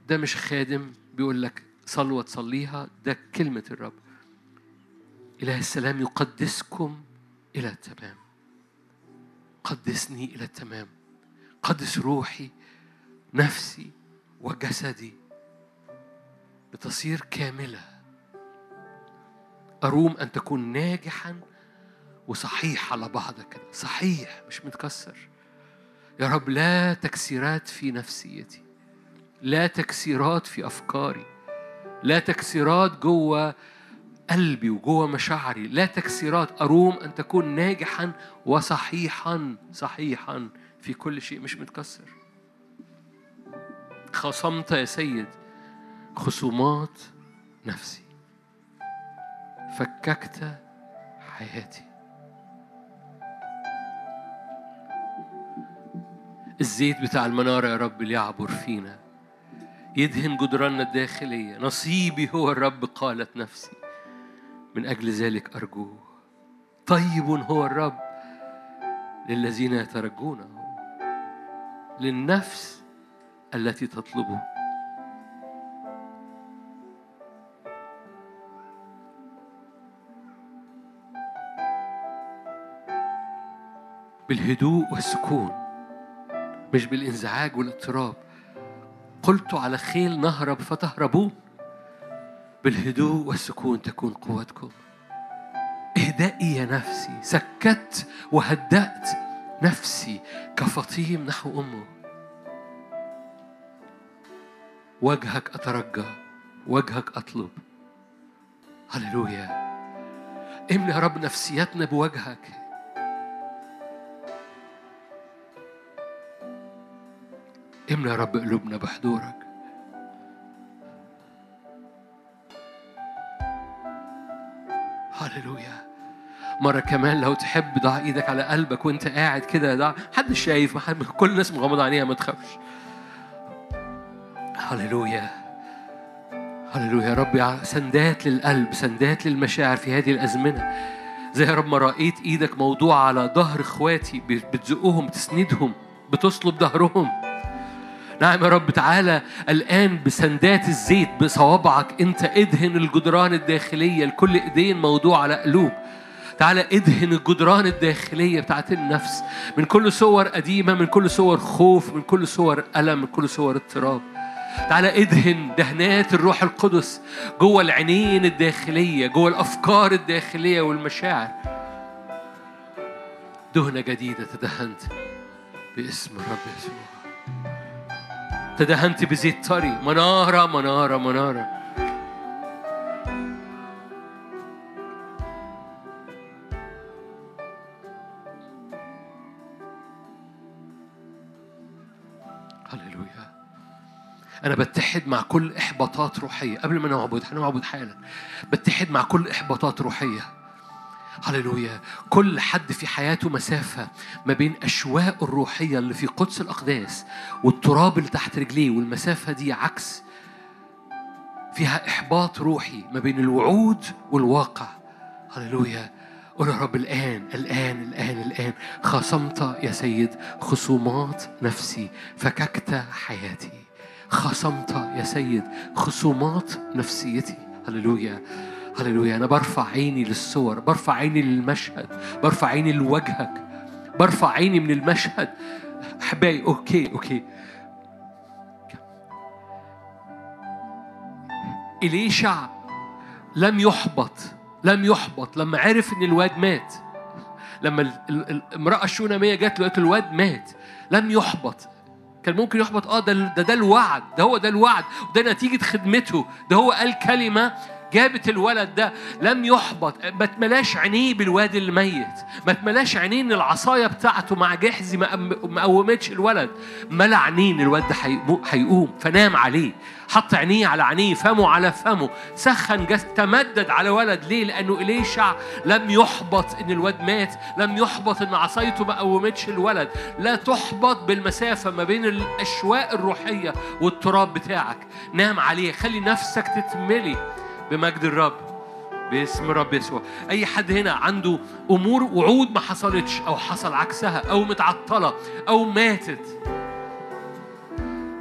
ده مش خادم بيقول لك صلوة تصليها ده كلمة الرب. إله السلام يقدسكم إلى التمام. قدسني إلى التمام. قدس روحي نفسي وجسدي. لتصير كاملة. أروم أن تكون ناجحا وصحيح على بعضك صحيح مش متكسر. يا رب لا تكسيرات في نفسيتي. لا تكسيرات في أفكاري. لا تكسيرات جوه قلبي وجوه مشاعري. لا تكسيرات. أروم أن تكون ناجحا وصحيحا صحيحا في كل شيء. مش متكسر. خصمت يا سيد. خصومات نفسي. فككت حياتي. الزيت بتاع المنارة يا رب ليعبر فينا. يدهن جدراننا الداخلية. نصيبي هو الرب قالت نفسي. من أجل ذلك أرجوه. طيب هو الرب للذين يترجونه. للنفس التي تطلبه. بالهدوء والسكون مش بالإنزعاج والاضطراب. قلت على خيل نهرب فتهربون. بالهدوء والسكون تكون قوتكم. اهدئي يا نفسي. سكت وهدأت نفسي كفطيم نحو أمه. وجهك أترجى وجهك أطلب. هللويا. املي يا رب نفسيتنا بوجهك. املي يا رب قلوبنا بحضورك. هللويا. مرة كمان لو تحب ضع إيدك على قلبك وانت قاعد كده ضع. محدش شايف محد كل الناس مغمضة عينيها ما تخافش. هللويا. هللويا يا رب. سندات للقلب سندات للمشاعر في هذه الأزمنة. زي يا رب ما رأيت إيدك موضوعة على ظهر اخواتي بتزقهم بتسندهم بتصلب ظهرهم. نعم يا رب تعالى الآن بسندات الزيت بصوابعك. أنت إدهن الجدران الداخلية لكل إيدين موضوع على قلوب. تعالى إدهن الجدران الداخلية بتاعت النفس. من كل صور قديمة من كل صور خوف من كل صور ألم من كل صور اضطراب. تعالى إدهن دهنات الروح القدس جوه العينين الداخلية جوه الأفكار الداخلية والمشاعر. دهنة جديدة تدهنت باسم الرب يسوع. تدهنت بزيت طري منارة منارة منارة هللويا أنا بتحد مع كل إحباطات روحية. قبل ما نعبد هنعبد حالا. بتحد مع كل إحباطات روحية. هللويا. كل حد في حياته مسافة ما بين أشواق الروحية اللي في قدس الأقداس والتراب اللي تحت رجليه والمسافة دي عكس فيها إحباط روحي ما بين الوعود والواقع. هللويا. قول يا رب الآن الآن الآن الآن. خصمت يا سيد خصومات نفسي فككت حياتي. خصمت يا سيد خصومات نفسيتي. هللويا. هللويا. أنا برفع عيني للصور برفع عيني للمشهد برفع عيني لوجهك برفع عيني من المشهد. أحبائي okay okay. إليشع لم يحبط لم يحبط لما عرف إن الواد مات لما المرأة الشونامية جت له الواد مات لم يحبط. كان ممكن يحبط. آه ده ده ده الوعد ده هو ده الوعد وده نتيجة خدمته ده هو قال كلمة جابت الولد ده لم يحبط. ما تملاش عينيه بالواد الميت. ما تملاش عينيه إن العصاية بتاعته مع جحزي ما قومتش الولد. ملا عينين الواد ده هيقوم فنام عليه. حط عينيه على عينيه فمه على فمه. سخن جس تمدد على ولد. ليه؟ لأنه اليشع لم يحبط إن الواد مات. لم يحبط إن عصايته ما قومتش الولد. لا تحبط بالمسافة ما بين الاشواق الروحية والتراب بتاعك. نام عليه. خلي نفسك تتملي. بمجد الرب باسم الرب يسوع. أي حد هنا عنده أمور وعود ما حصلتش أو حصل عكسها أو متعطلة أو ماتت.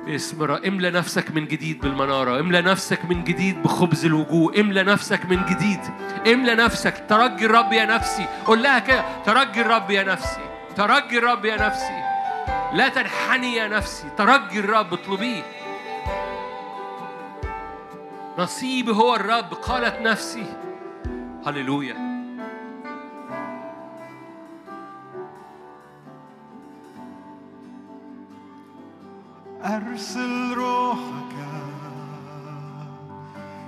باسم الرب املى نفسك من جديد بالمنارة املى نفسك من جديد بخبز الوجوه املى نفسك من جديد املى نفسك. ترجي الرب يا نفسي. قول لها كده ترجي الرب يا نفسي ترجي الرب يا نفسي. لا تنحني يا نفسي ترجي الرب اطلبيه. نصيبي هو الرب قالت نفسي. هللويا. أرسل روحك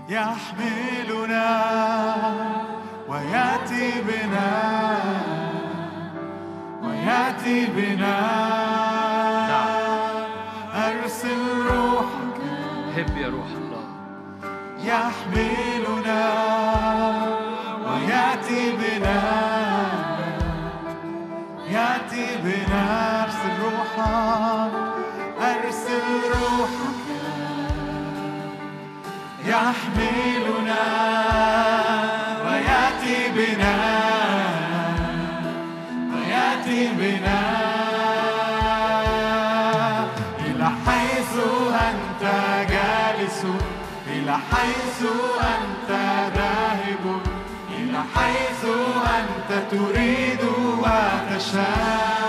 يحملنا ويأتي بنا ويأتي بنا. أرسل روحك هب يا روح. يحملنا ويأتي بنا. يأتي بنا أرسل روحك أرسل روحك. يحملنا حيث أنت ذاهب إلى حيث أنت تريد وتشاء.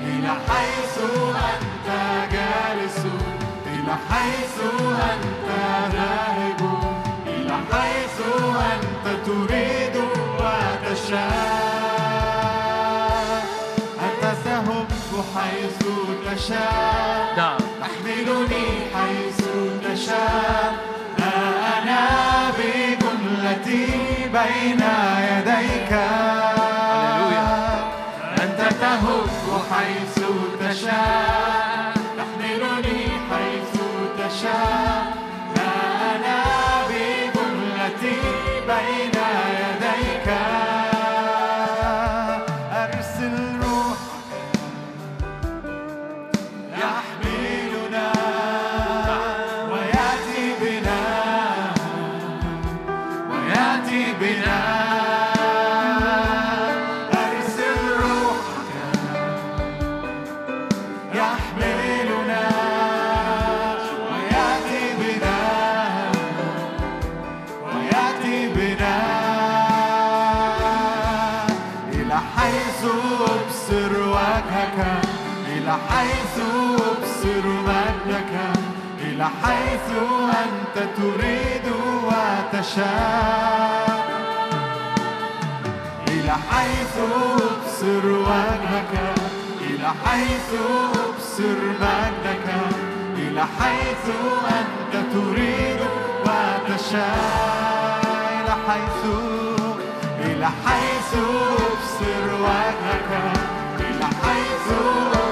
إلى حيث أنت جالس إلى حيث أنت ذاهب إلى حيث أنت تريد وتشاء. أنت تهب حيث تشاء نعم. تحملني حيث تشاء أنا بجملتي بين يديك. أنت تهب حيث تشاء تحملني حيث تشاء أنا بجملتي بين أنت تريد وتشاء. إلى حيث أبصر وجهك إلى حيث أبصر مجدك إلى حيث أنت تريد وتشاء. إلى حيث إلى حيث أبصر وجهك إلى حيث أبصر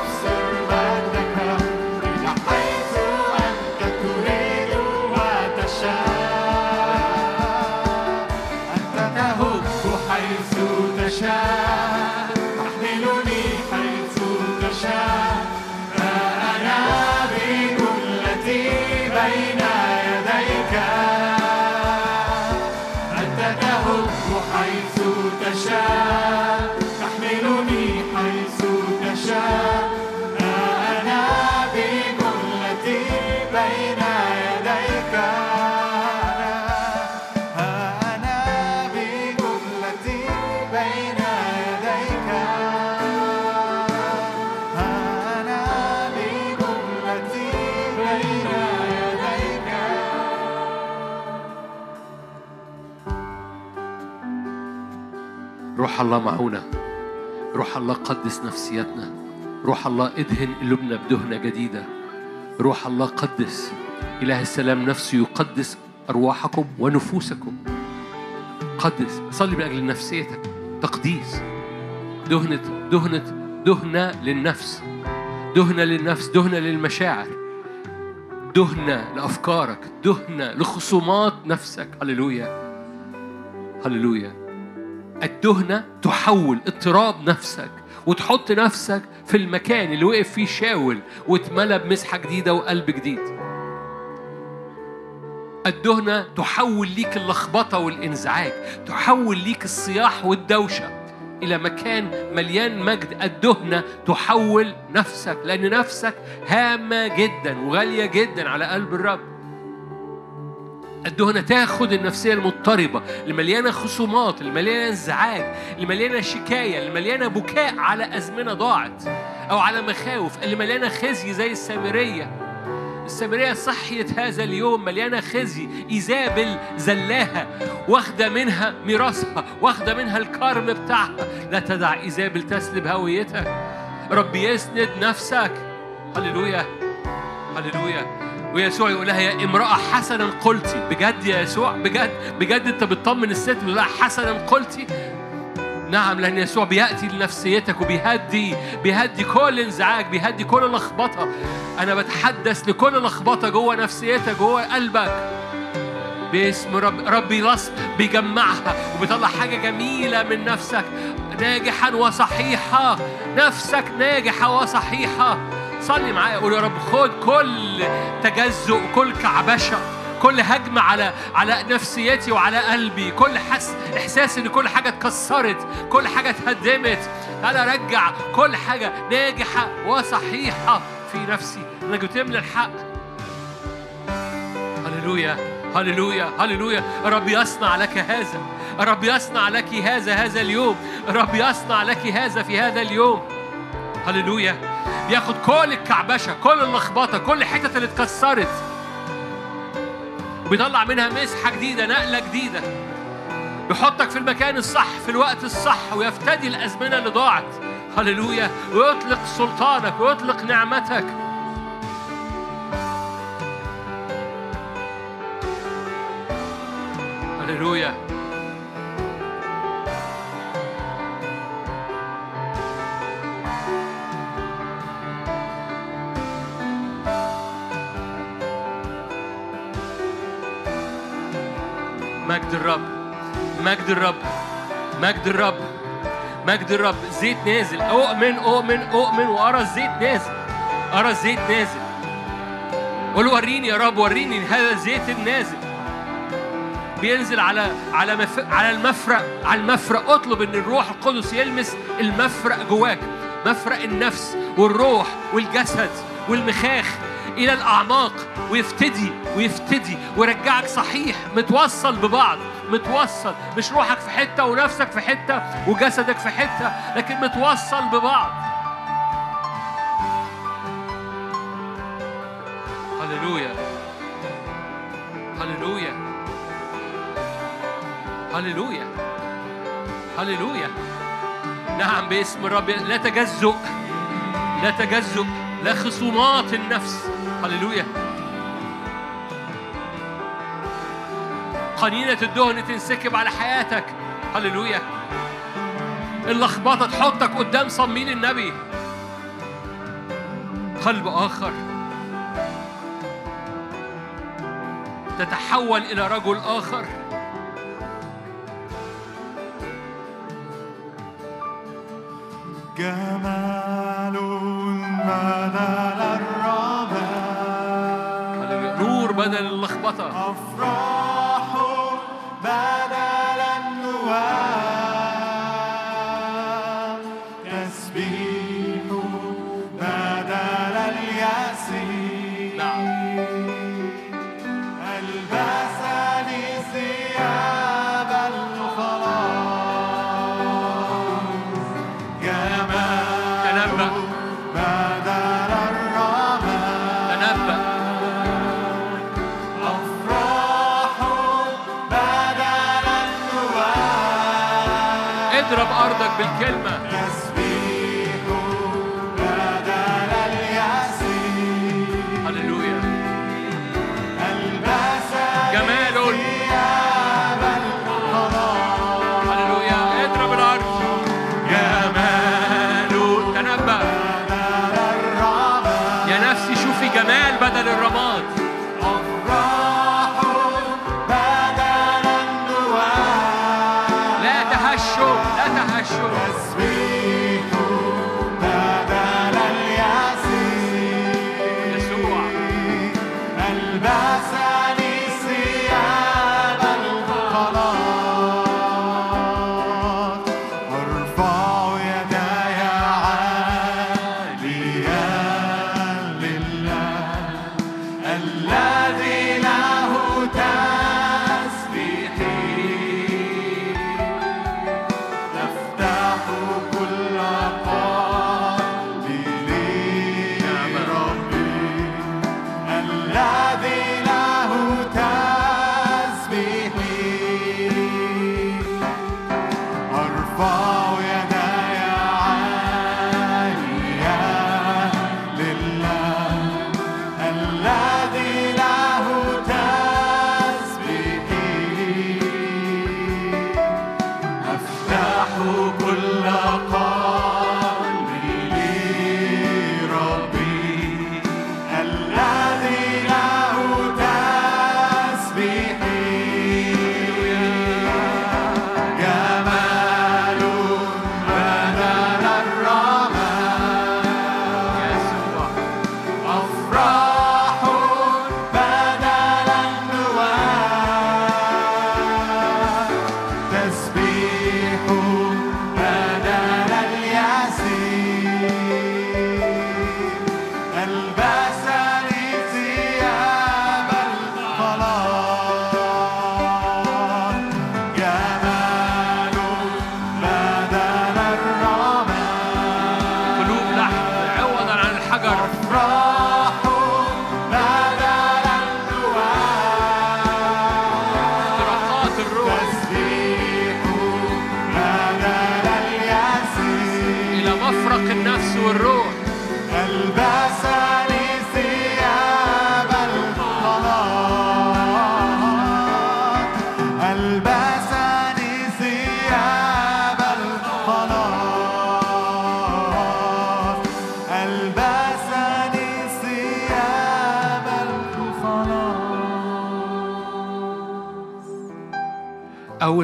الله معونا. روح الله قدس نفسيتنا روح الله ادهن قلوبنا بدهنة جديدة. روح الله قدس إله السلام نفسه يقدس أرواحكم ونفوسكم. قدس صلي من أجل نفسيتك. تقديس. دهنة دهنة دهنة للنفس. دهنة للنفس دهنة للمشاعر. دهنة لأفكارك. دهنة لخصومات نفسك. هللويا. هللويا. الدهنة تحول اضطراب نفسك وتحط نفسك في المكان اللي وقف فيه شاول واتملى بمسحة جديدة وقلب جديد. الدهنة تحول ليك اللخبطة والإنزعاج تحول ليك الصياح والدوشة. إلى مكان مليان مجد الدهنة تحول نفسك لأن نفسك هامة جدا وغالية جدا على قلب الرب. الدهنة تاخد النفسية المضطربة اللي مليانة خصومات اللي مليانة انزعاج اللي مليانة شكاية اللي مليانة بكاء على أزمنة ضاعت أو على مخاوف اللي مليانة خزي زي السامرية. السامرية صحيت هذا اليوم مليانة خزي إيزابل زلاها واخدة منها ميراثها واخدة منها الكرم بتاعها. لا تدع إيزابل تسلب هويتك رب يسند نفسك. هللويا. هللويا. ويسوع يقول لها يا امرأة حسنا قلتي. بجد يا يسوع؟ بجد؟ بجد انت بتطمن الست بتقول لها حسنا قلتي؟ نعم لأن يسوع بيأتي لنفسيتك وبيهدي بيهدي كل انزعاج بيهدي كل لخبطة. أنا بتحدث لكل لخبطة جوه نفسيتك جوه قلبك. باسم رب ربي لص بيجمعها وبيطلع حاجة جميلة من نفسك. ناجحا وصحيحة. نفسك ناجحة وصحيحة. صلي معايا. قول يا رب خد كل تجزؤ كل كعبشة كل هجمة على على نفسيتي وعلى قلبي كل حس إحساس إن كل حاجة اتكسرت كل حاجة اتهدمت. أنا أرجع كل حاجة ناجحة وصحيحة في نفسي. أنك بتملى الحق. هللويا هللويا هللويا. الرب يصنع لك هذا. الرب يصنع لك هذا هذا اليوم. الرب يصنع لك هذا في هذا اليوم. هللويا. بياخد كل الكعبشة كل اللخبطة كل الحتت اللي اتكسرت. وبيطلع منها مسحة جديدة نقلة جديدة. يحطك في المكان الصح في الوقت الصح ويفتدي الأزمنة اللي ضاعت. هللويا. ويطلق سلطانك ويطلق نعمتك. هللويا. مجد الرب مجد الرب مجد الرب مجد الرب. زيت نازل. أؤمن أؤمن أؤمن وأرى الزيت نازل أرى الزيت نازل. قول وريني يا رب وريني هذا الزيت النازل. بينزل على على مف... على المفرق على المفرق اطلب إن الروح القدس يلمس المفرق جواك. مفرق النفس والروح والجسد والمخاخ. إلى الأعماق ويفتدي ويفتدي ويرجعك صحيح متوصل ببعض متوصل. مش روحك في حتة ونفسك في حتة وجسدك في حتة لكن متوصل ببعض. هللويا. هللويا. هللويا. هللويا. نعم باسم الرب. لا تجزؤ. لا تجزؤ. لا خصومات النفس. هللويا. قنينة الدهن تنسكب على حياتك. هللويا. اللخبطة تحطك قدام صميل النبي. قلب آخر. تتحول إلى رجل آخر.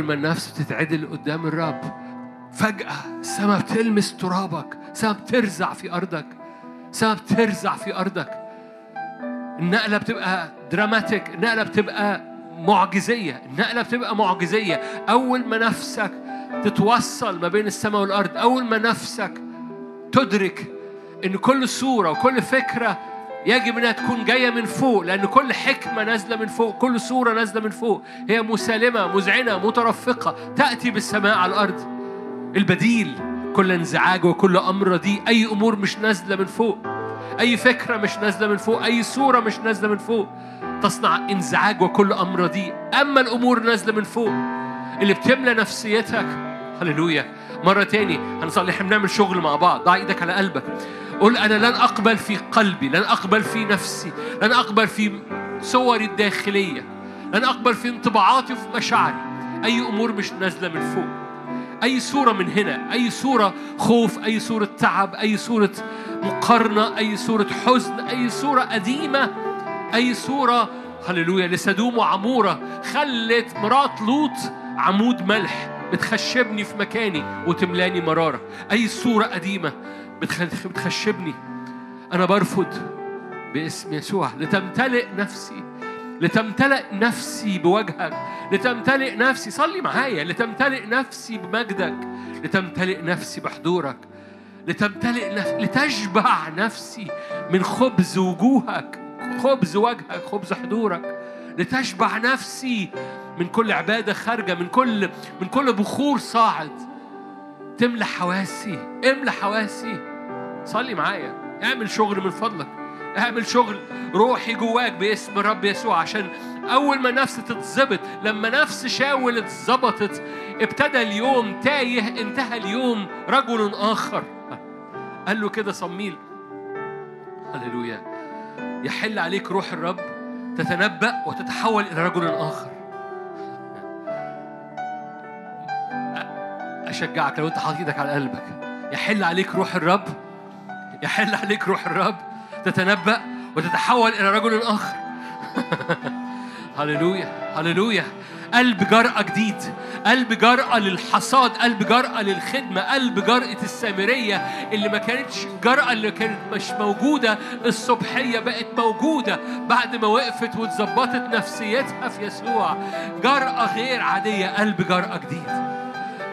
ما النفس بتتعدل قدام الرب. فجأة السماء بتلمس ترابك السماء بترزع في أرضك السماء بترزع في أرضك. النقلة بتبقى دراماتيك النقلة بتبقى معجزية النقلة بتبقى معجزية. أول ما نفسك تتوصل ما بين السماء والأرض أول ما نفسك تدرك إن كل صورة وكل فكرة يجب إنها تكون جاية من فوق لأن كل حكمة نازلة من فوق كل صوره نازلة من فوق. هي مسالمة مذعنه مترفقة تأتي بالسماء على الأرض. البديل كل انزعاج وكل أمر رديء أي أمور مش نازلة من فوق. أي فكرة مش نازلة من فوق أي صوره مش نازلة من فوق. تصنع انزعاج وكل أمر رديء أما الأمور نازلة من فوق اللي بتملى نفسيتك هللويا. مرة تاني هنصلي إحنا بنعمل شغل مع بعض. ضع إيدك على قلبك. قول أنا لن أقبل في قلبي لن أقبل في نفسي لن أقبل في صوري الداخلية لن أقبل في انطباعاتي وفي مشاعري. أي أمور مش نازلة من فوق. أي صورة من هنا أي صورة خوف أي صورة تعب أي صورة مقارنة أي صورة حزن أي صورة قديمة أي صورة هللويا لسدوم وعمورة خلت مرات لوط عمود ملح. بتخشبني في مكاني وتملاني مرارة. أي صورة قديمة بتخ- بتخشبني. أنا برفض باسم يسوع. لتمتلئ نفسي. لتمتلئ نفسي بوجهك. لتمتلئ نفسي صلي معايا. لتمتلئ نفسي بمجدك. لتمتلئ نفسي بحضورك. لتمتلئ نف... لتشبع نفسي من خبز وجوهك. خبز وجهك خبز حضورك. لتشبع نفسي من كل عبادة خارجة من كل من كل بخور صاعد. تملى حواسي املى حواسي. صلي معايا. اعمل شغل من فضلك. اعمل شغل روحي جواك باسم الرب يسوع عشان أول ما نفس تتظبط لما نفس شاول اتظبطت ابتدى اليوم تايه انتهى اليوم رجل آخر. قال له كده صميل. هللويا. يحل عليك روح الرب. تتنبأ وتتحول إلى رجل آخر. أشجعك لو أنت حاطط إيدك على قلبك. يحل عليك روح الرب. يحل عليك روح الرب. تتنبأ وتتحول إلى رجل آخر. هللويا. هللويا. قلب جرأة جديد قلب جرأة للحصاد قلب جرأة للخدمة قلب جرأة السامرية اللي ما كانتش جرأة اللي كانت مش موجودة الصبحية بقت موجودة بعد ما وقفت واتظبطت نفسيتها في يسوع. جرأة غير عادية قلب جرأة جديد.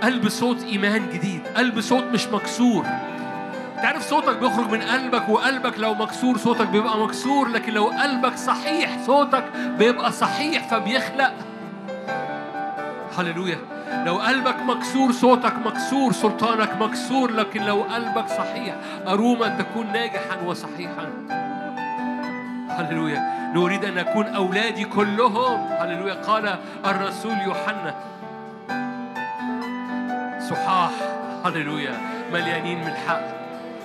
قلب صوت إيمان جديد قلب صوت مش مكسور. تعرف صوتك بيخرج من قلبك وقلبك لو مكسور صوتك بيبقى مكسور لكن لو قلبك صحيح صوتك بيبقى صحيح فبيخلق هللويا. لو قلبك مكسور صوتك مكسور سلطانك مكسور لكن لو قلبك صحيح أروما أن تكون ناجحا وصحيحا. هللويا. نريد أن نكون أولادي كلهم. هللويا. قال الرسول يوحنا. صحاح. هللويا. مليانين من الحق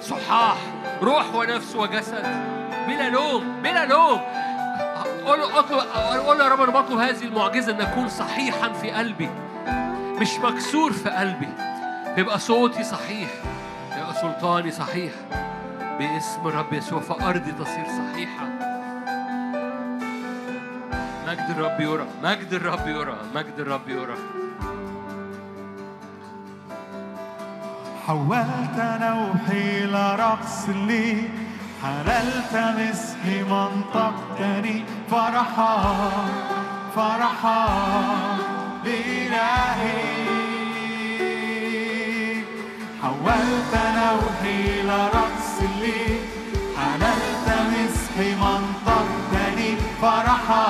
صحاح. روح ونفس وجسد. بلا لوم بلا لوم قول قول يا رب أنا بطلب هذه المعجزة أن أكون صحيحا في قلبي. مش مكسور في قلبي. يبقى صوتي صحيح. يبقى سلطاني صحيح. باسم الرب يسوع فارضي تصير صحيحة. مجد الرب يرى. مجد الرب يرى. مجد الرب يرى. حولت نوحي لرقص لي. حللت مسحي منطقتني فرحا فرحا بإلهي حولت نوحي لرقص لي. حللت مسحي منطقتني فرحا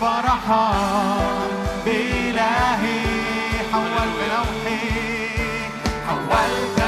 فرحا بإلهي حولت نوحي حولت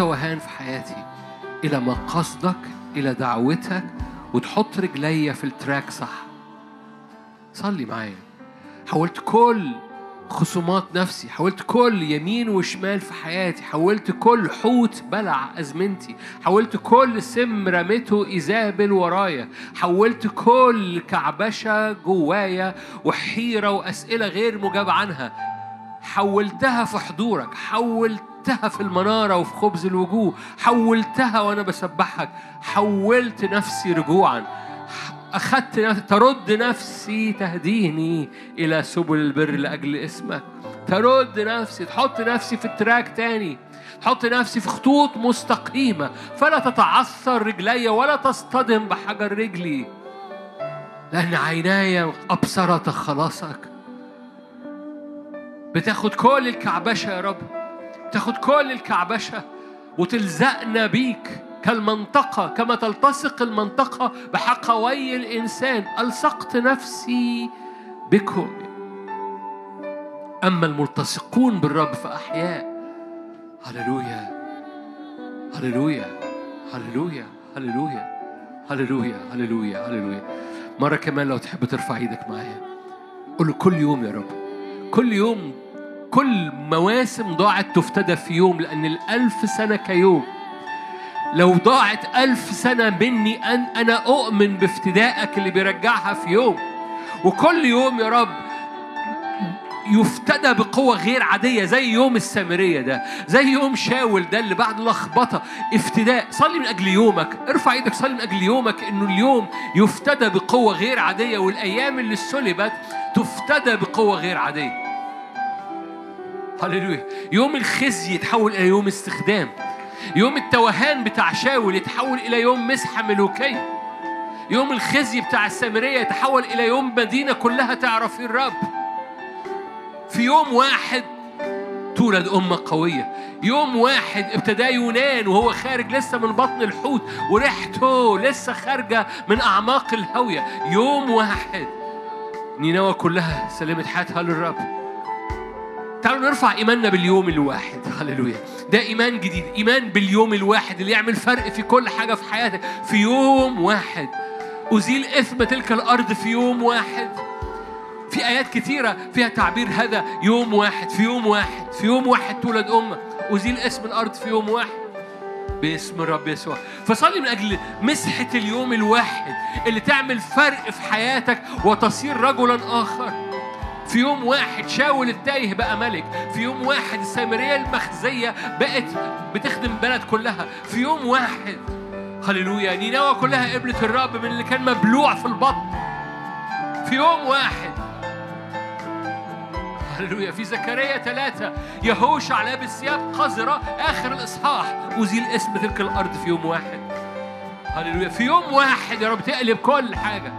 توهان في حياتي إلى ما قصدك إلى دعوتك وتحط رجليا في التراك صح. صلي معايا. حولت كل خصومات نفسي حولت كل يمين وشمال في حياتي حولت كل حوت بلع أزمنتي حولت كل سم رميته إيزابل ورايا حولت كل كعبشة جوايا وحيرة وأسئلة غير مجاب عنها. حولتها في حضورك حولتها في المنارة وفي خبز الوجوه حولتها وأنا بسبحك. حولت نفسي رجوعا. أخذت نفسي ترد نفسي تهديني إلى سبل البر لأجل اسمك. ترد نفسي تحط نفسي في التراك تاني. تحط نفسي في خطوط مستقيمة. فلا تتعثر رجلي ولا تصطدم بحجر رجلي. لأن عيناي أبصرت خلاصك. بتاخد كل الكعبشة يا رب. تاخد كل الكعبشة وتلزقنا بيك كالمنطقة كما تلتصق المنطقة بحقوي الإنسان. ألصقت نفسي بكم. أما الملتصقون بالرب فأحياء. هللويا هللويا هللويا هللويا هللويا هللويا هللويا. مرة كمان لو تحب ترفع إيدك معايا. قول له كل يوم يا رب. كل يوم كل مواسم ضاعت تفتدى في يوم لأن الألف سنة كيوم. لو ضاعت ألف سنة مني أن أنا أؤمن بافتدائك اللي بيرجعها في يوم. وكل يوم يا رب يفتدى بقوة غير عادية زي يوم السامرية ده زي يوم شاول ده اللي بعد لخبطة. افتداء صلي من أجل يومك. ارفع إيدك صلي من أجل يومك إنه اليوم يفتدى بقوة غير عادية. والأيام اللي سلبت تفتدى بقوة غير عادية. هللويا. يوم الخزي يتحول إلى يوم استخدام. يوم التوهان بتاع شاول يتحول إلى يوم مسحة ملوكية يوم الخزي بتاع السامرية يتحول إلى يوم مدينة كلها تعرف فيه الرب. في يوم واحد تولد أمة قوية. يوم واحد ابتدى يونان وهو خارج لسه من بطن الحوت وريحته لسه خارجة من أعماق الهوية. يوم واحد نينوى كلها سلمت حياتها للرب. تعالوا نرفع إيماننا باليوم الواحد. هللويا. ده إيمان جديد. إيمان باليوم الواحد اللي يعمل فرق في كل حاجة في حياتك. في يوم واحد. أزيل إثم تلك الأرض في يوم واحد. في آيات كتيرة فيها تعبير هذا. يوم واحد في يوم واحد في يوم واحد تولد أمة. أزيل اسم الأرض في يوم واحد. باسم الرب يسوع. فصلي من أجل مسحة اليوم الواحد اللي تعمل فرق في حياتك وتصير رجلا آخر. في يوم واحد شاول التايه بقى ملك. في يوم واحد السامرية المخزية بقت بتخدم بلد كلها. في يوم واحد هللويا نينوى كلها قبلت الرب من اللي كان مبلوع في البطن. في يوم واحد هللويا في زكريا ثلاثة يهوشع لابس ثياب قذرة آخر الإصحاح أزيل اسم تلك الأرض في يوم واحد. هللويا في يوم واحد يا رب تقلب كل حاجة.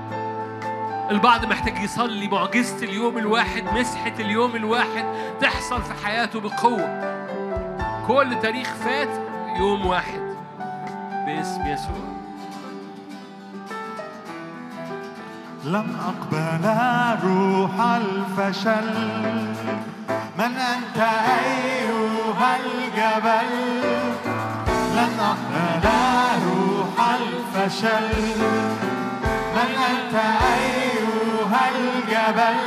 البعض محتاج يصلي معجزة اليوم الواحد مسحة اليوم الواحد تحصل في حياته بقوة. كل تاريخ فات يوم واحد. باسم يسوع. لم أقبل روح الفشل. من أنت أيها الجبل؟ لن أقبل روح الفشل. من أنت أيها الجبل.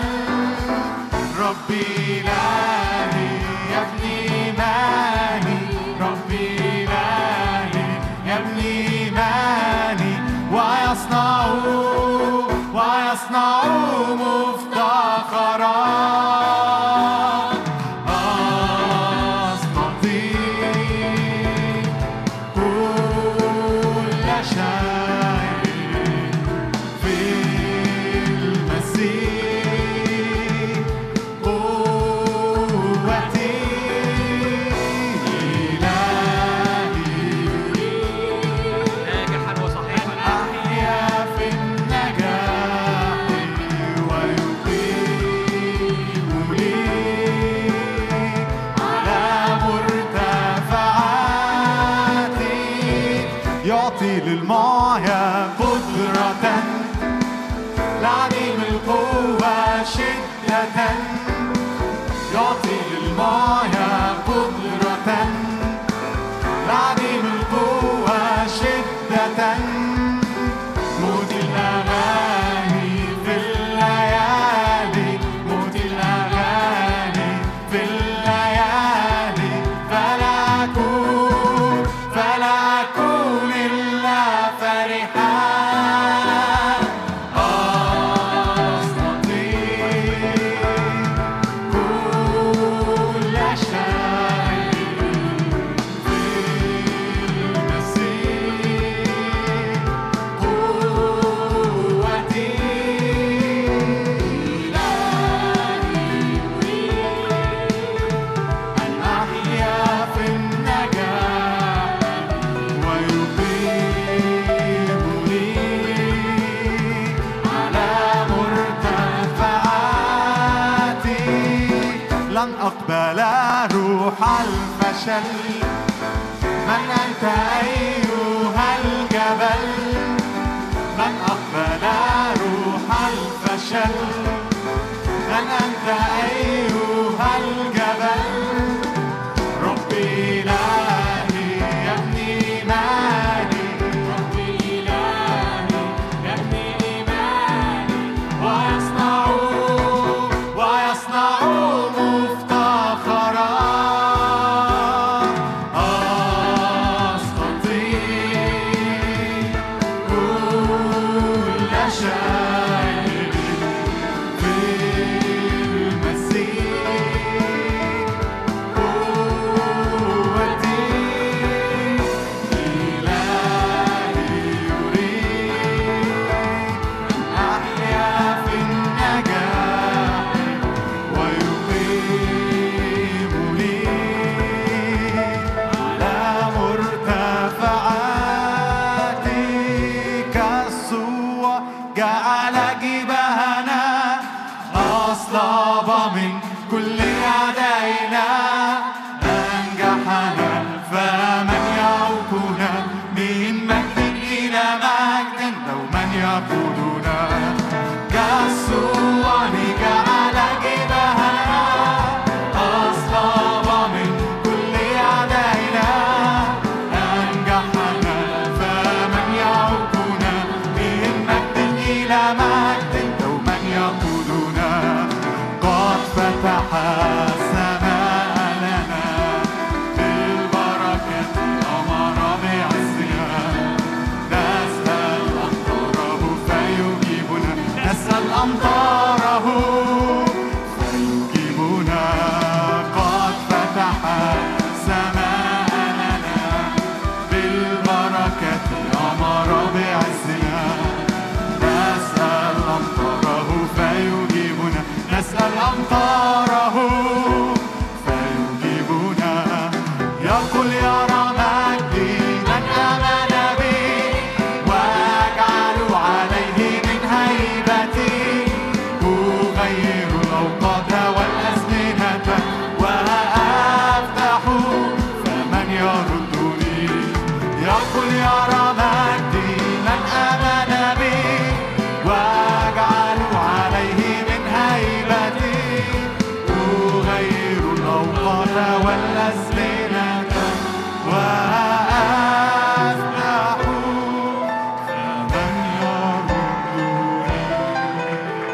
ربي إلهي يبني إيماني ربي إلهي يبني إيماني ويصنع ويصنع مفتخرا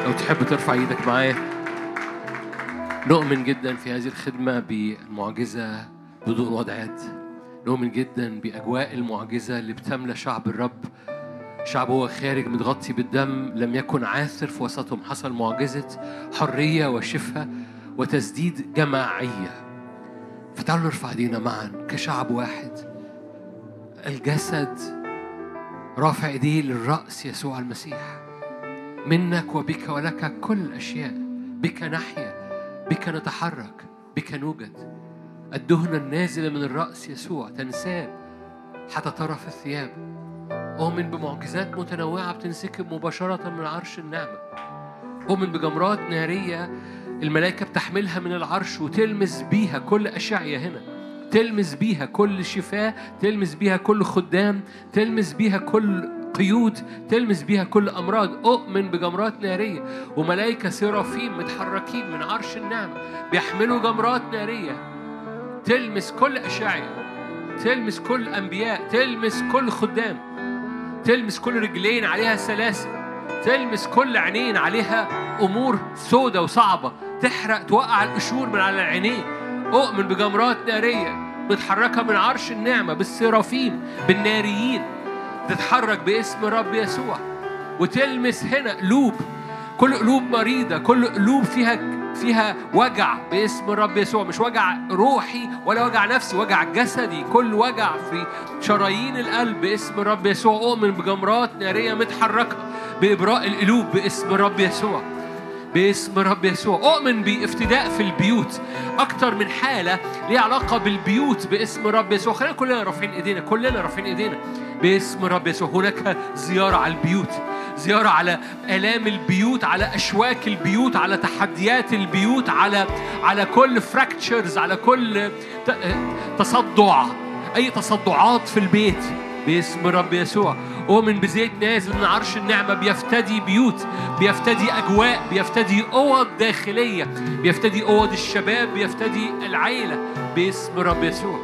لو تحب ترفع إيدك معايا نؤمن جدا في هذه الخدمة بالمعجزة بدون وضع نؤمن جدا بأجواء المعجزة اللي بتملى شعب الرب. شعب هو خارج متغطي بالدم لم يكن عاثر في وسطهم. حصل معجزة حرية وشفاء. وتسديد جماعية. فتعالوا نرفع ايدينا معا كشعب واحد. الجسد رافع ايديه للرأس يسوع المسيح. منك وبك ولك كل الأشياء بك نحيا بك نتحرك بك نوجد. الدهن النازل من الرأس يسوع تنساب حتى طرف الثياب. أؤمن بمعجزات متنوعة بتنسكب مباشرة من عرش النعمة. أؤمن بجمرات نارية الملائكة بتحملها من العرش وتلمس بيها كل أشعية هنا. تلمس بيها كل شفاء تلمس بيها كل خدام تلمس بيها كل قيود تلمس بيها كل أمراض. أؤمن بجمرات نارية. وملائكة سرافيم متحركين من عرش النعمة بيحملوا جمرات نارية. تلمس كل أشعية تلمس كل أنبياء تلمس كل خدام تلمس كل رجلين عليها سلاسل تلمس كل عينين عليها أمور سودة وصعبة. تحرق توقع القشور من على العينين. أؤمن بجمرات نارية متحركة من عرش النعمة بالسرافيم بالناريين. تتحرك باسم رب يسوع. وتلمس هنا قلوب كل قلوب مريضة كل قلوب فيها فيها وجع باسم الرب يسوع. مش وجع روحي ولا وجع نفسي وجع جسدي. كل وجع في شرايين القلب باسم الرب يسوع. أؤمن بجمرات نارية متحركة بإبراء القلوب باسم الرب يسوع. باسم رب يسوع. أؤمن بافتداء في البيوت أكتر من حالة ليها علاقة بالبيوت باسم رب يسوع. خلينا كلنا رافعين إيدينا كلنا رافعين إيدينا. باسم رب يسوع. هناك زيارة على البيوت زيارة على آلام البيوت على أشواك البيوت على تحديات البيوت على على كل fractures على كل تصدع أي تصدعات في البيت. باسم رب يسوع. أؤمن بزيت نازل من عرش النعمة بيفتدي بيوت بيفتدي أجواء بيفتدي أوض داخلية بيفتدي أوض الشباب بيفتدي العيلة باسم رب يسوع.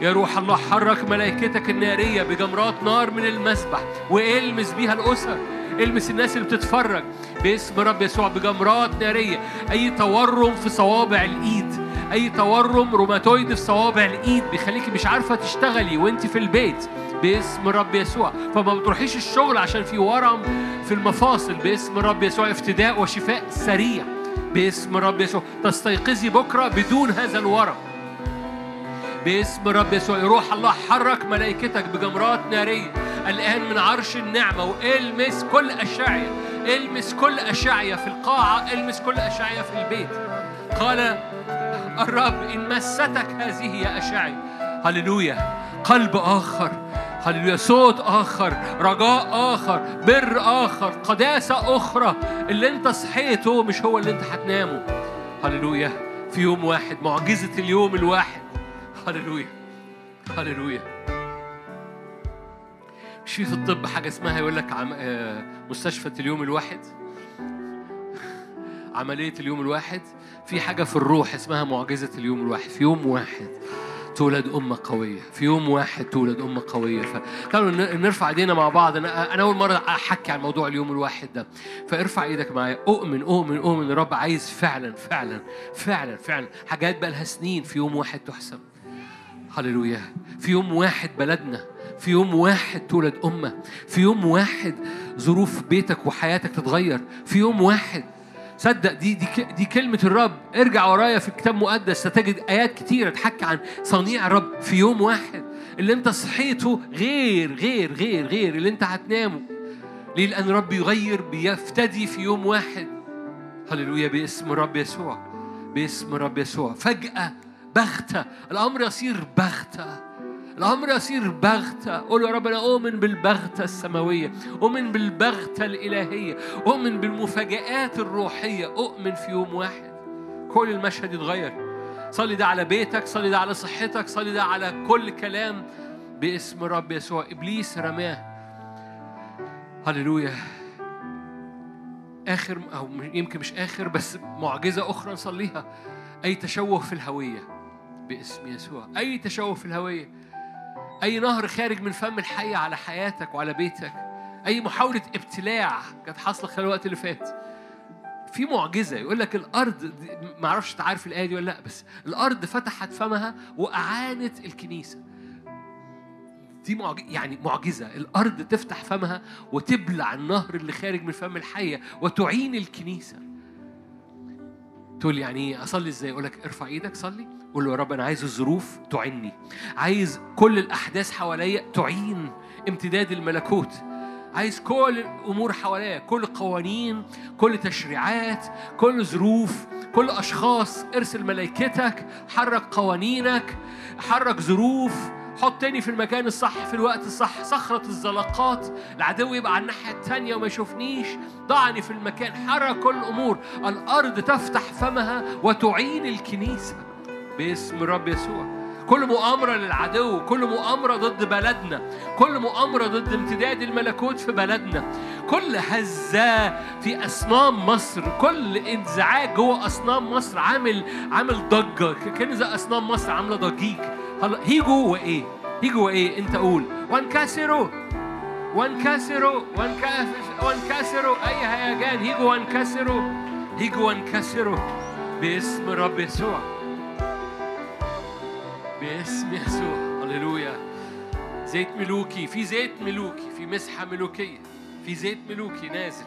يا روح الله حرك ملائكتك النارية بجمرات نار من المسبح والمس بيها الأسر. المس الناس اللي بتتفرج باسم رب يسوع بجمرات نارية. أي تورم في صوابع الإيد أي تورم روماتويد في صوابع الإيد بيخليكي مش عارفة تشتغلي وأنت في البيت. باسم رب يسوع. فما بتروحيش الشغل عشان في ورم في المفاصل. باسم رب يسوع افتداء وشفاء سريع. باسم رب يسوع تستيقظي بكرة بدون هذا الورم. باسم رب يسوع روح الله حرك ملائكتك بجمرات نارية. الآن من عرش النعمة والمس كل أشعية. المس كل أشعية في القاعة المس كل أشعية في البيت. قال الرب إن مستك هذه يا أشعي. هللويا. قلب آخر. هللويا صوت آخر رجاء آخر بر آخر قداسة أخرى. اللي أنت صحيته مش هو اللي أنت هتنامه. هللويا في يوم واحد معجزة اليوم الواحد. هللويا هللويا. مش في الطب حاجة اسمها يقول لك عم... آه، مستشفى اليوم الواحد؟ عملية اليوم الواحد؟ في حاجة في الروح اسمها معجزة اليوم الواحد. في يوم واحد تولد أمة قوية. في يوم واحد تولد أمة قوية. فتعالوا نرفع إيدينا مع بعض. أنا أنا أول مرة أحكي عن موضوع اليوم الواحد ده. فارفع إيدك معايا. أؤمن أؤمن أؤمن. الرب عايز فعلا فعلا فعلا فعلا. حاجات بقى لها سنين. في يوم واحد تحسب. هللويا. في يوم واحد بلدنا. في يوم واحد تولد أمة. في يوم واحد ظروف بيتك وحياتك تتغير. في يوم واحد صدق دي دي دي كلمة الرب. ارجع ورايا في الكتاب المقدس ستجد آيات كتيرة تحكي عن صنيع الرب في يوم واحد. اللي انت صحيته غير غير غير غير اللي انت هتنامه. ليه؟ لأن الرب يغير بيفتدي في يوم واحد. هللويا باسم الرب يسوع. باسم الرب يسوع. فجأة بغتة الأمر يصير بغتة الأمر يصير بغتة. قول يا رب أنا أؤمن بالبغتة السماوية أؤمن بالبغتة الإلهية أؤمن بالمفاجآت الروحية. أؤمن في يوم واحد. كل المشهد يتغير. صلي ده على بيتك صلي ده على صحتك صلي ده على كل كلام باسم الرب يسوع. إبليس رماه. هللويا. آخر أو يمكن مش آخر بس معجزة أخرى نصليها. أي تشوه في الهوية باسم يسوع. أي تشوه في الهوية. أي نهر خارج من فم الحية على حياتك وعلى بيتك أي محاولة ابتلاع كانت حاصلة خلال الوقت اللي فات. في معجزة يقول لك الأرض ما أعرفش أنت عارف الآية دي ولا لأ بس الأرض فتحت فمها وأعانت الكنيسة. دي معج... يعني معجزة. الأرض تفتح فمها وتبلع النهر اللي خارج من فم الحية وتعين الكنيسة. تقول يعني إيه؟ أصلي إزاي؟ أقول لك ارفع إيدك صلي. قول له يا رب أنا عايز الظروف تعني عايز كل الأحداث حواليا تعين امتداد الملكوت. عايز كل الأمور حواليا كل قوانين كل تشريعات كل ظروف كل أشخاص. ارسل ملائكتك حرك قوانينك حرك ظروف. حطني في المكان الصح في الوقت الصح. صخرة الزلقات العدو يبقى على الناحية التانية وما يشوفنيش. ضعني في المكان حرك كل الأمور. الأرض تفتح فمها وتعين الكنيسة. باسم الرب يسوع. كل مؤامرة للعدو كل مؤامرة ضد بلدنا كل مؤامرة ضد امتداد الملكوت في بلدنا. كل هزة في أصنام مصر كل انزعاج جوه أصنام مصر عامل عامل ضجة. كأن زي أصنام مصر عاملة ضجيج. هلا هيجوا وإيه هيجوا وإيه أنت قول. وانكسروا. وانكسروا. وانكسروا وانكسروا. أي هيجان. هيجوا وانكسروا هيجوا وانكسروا باسم رب يسوع. باسم يسوع. هللويا. زيت ملوكي. في زيت ملوكي. في مسحة ملوكية. في زيت ملوكي نازل.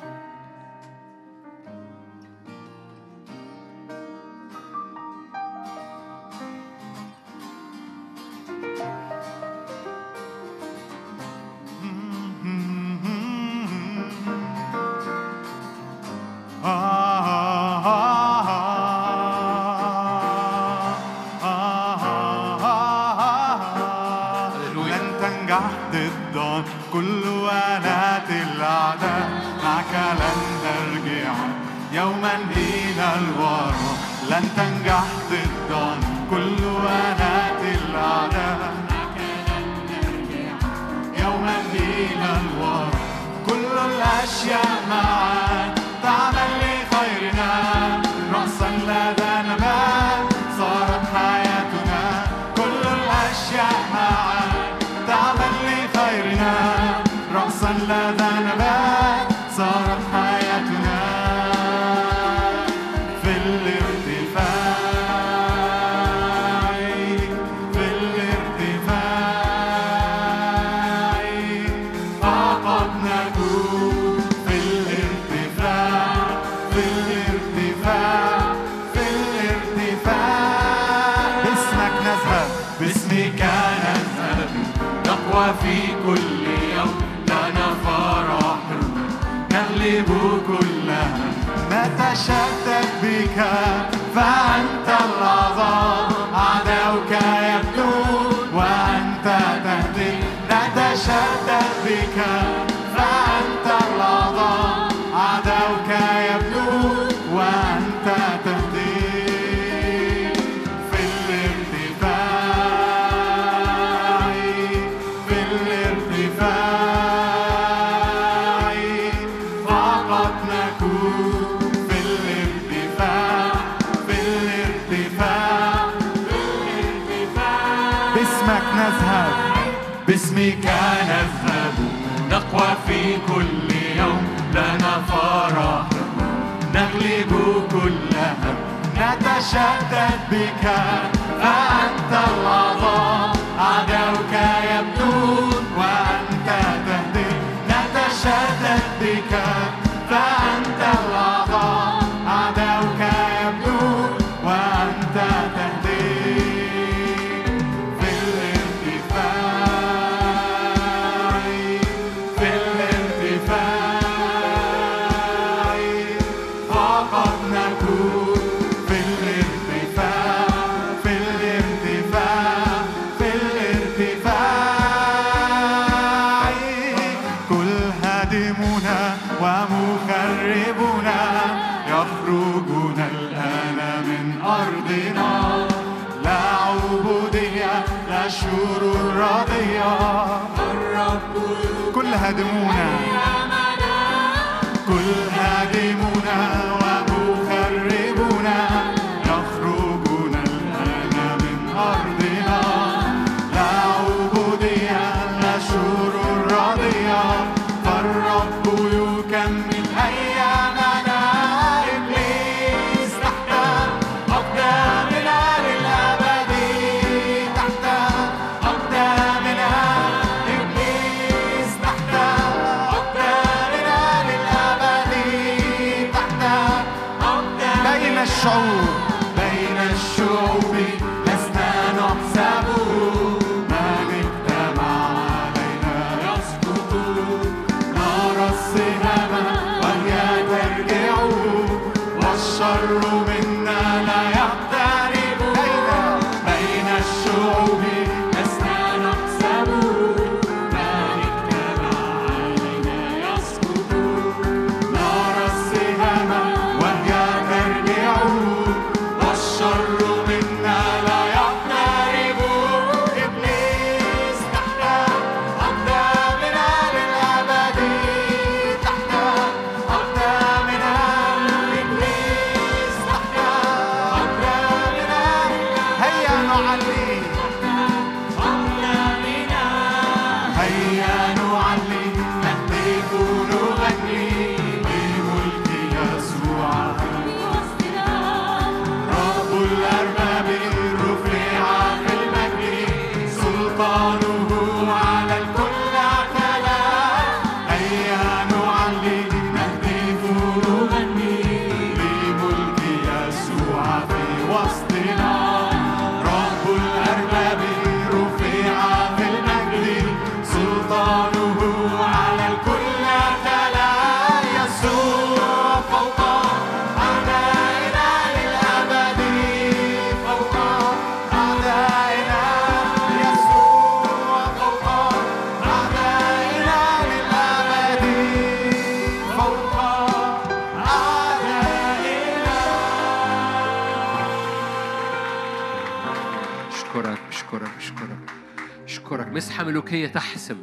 ملوكية تحسم.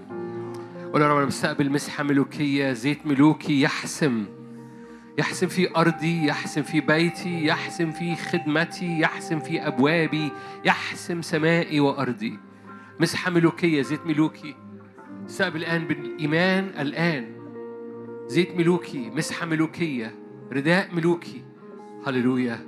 قول يا رب أنا بستقبل مسحة ملوكية زيت ملوكي يحسم. يحسم في أرضي يحسم في بيتي يحسم في خدمتي يحسم في أبوابي يحسم سمائي وأرضي. مسحة ملوكية زيت ملوكي. استقبل الآن بالإيمان الآن. زيت ملوكي مسحة ملوكية. رداء ملوكي. هللويا.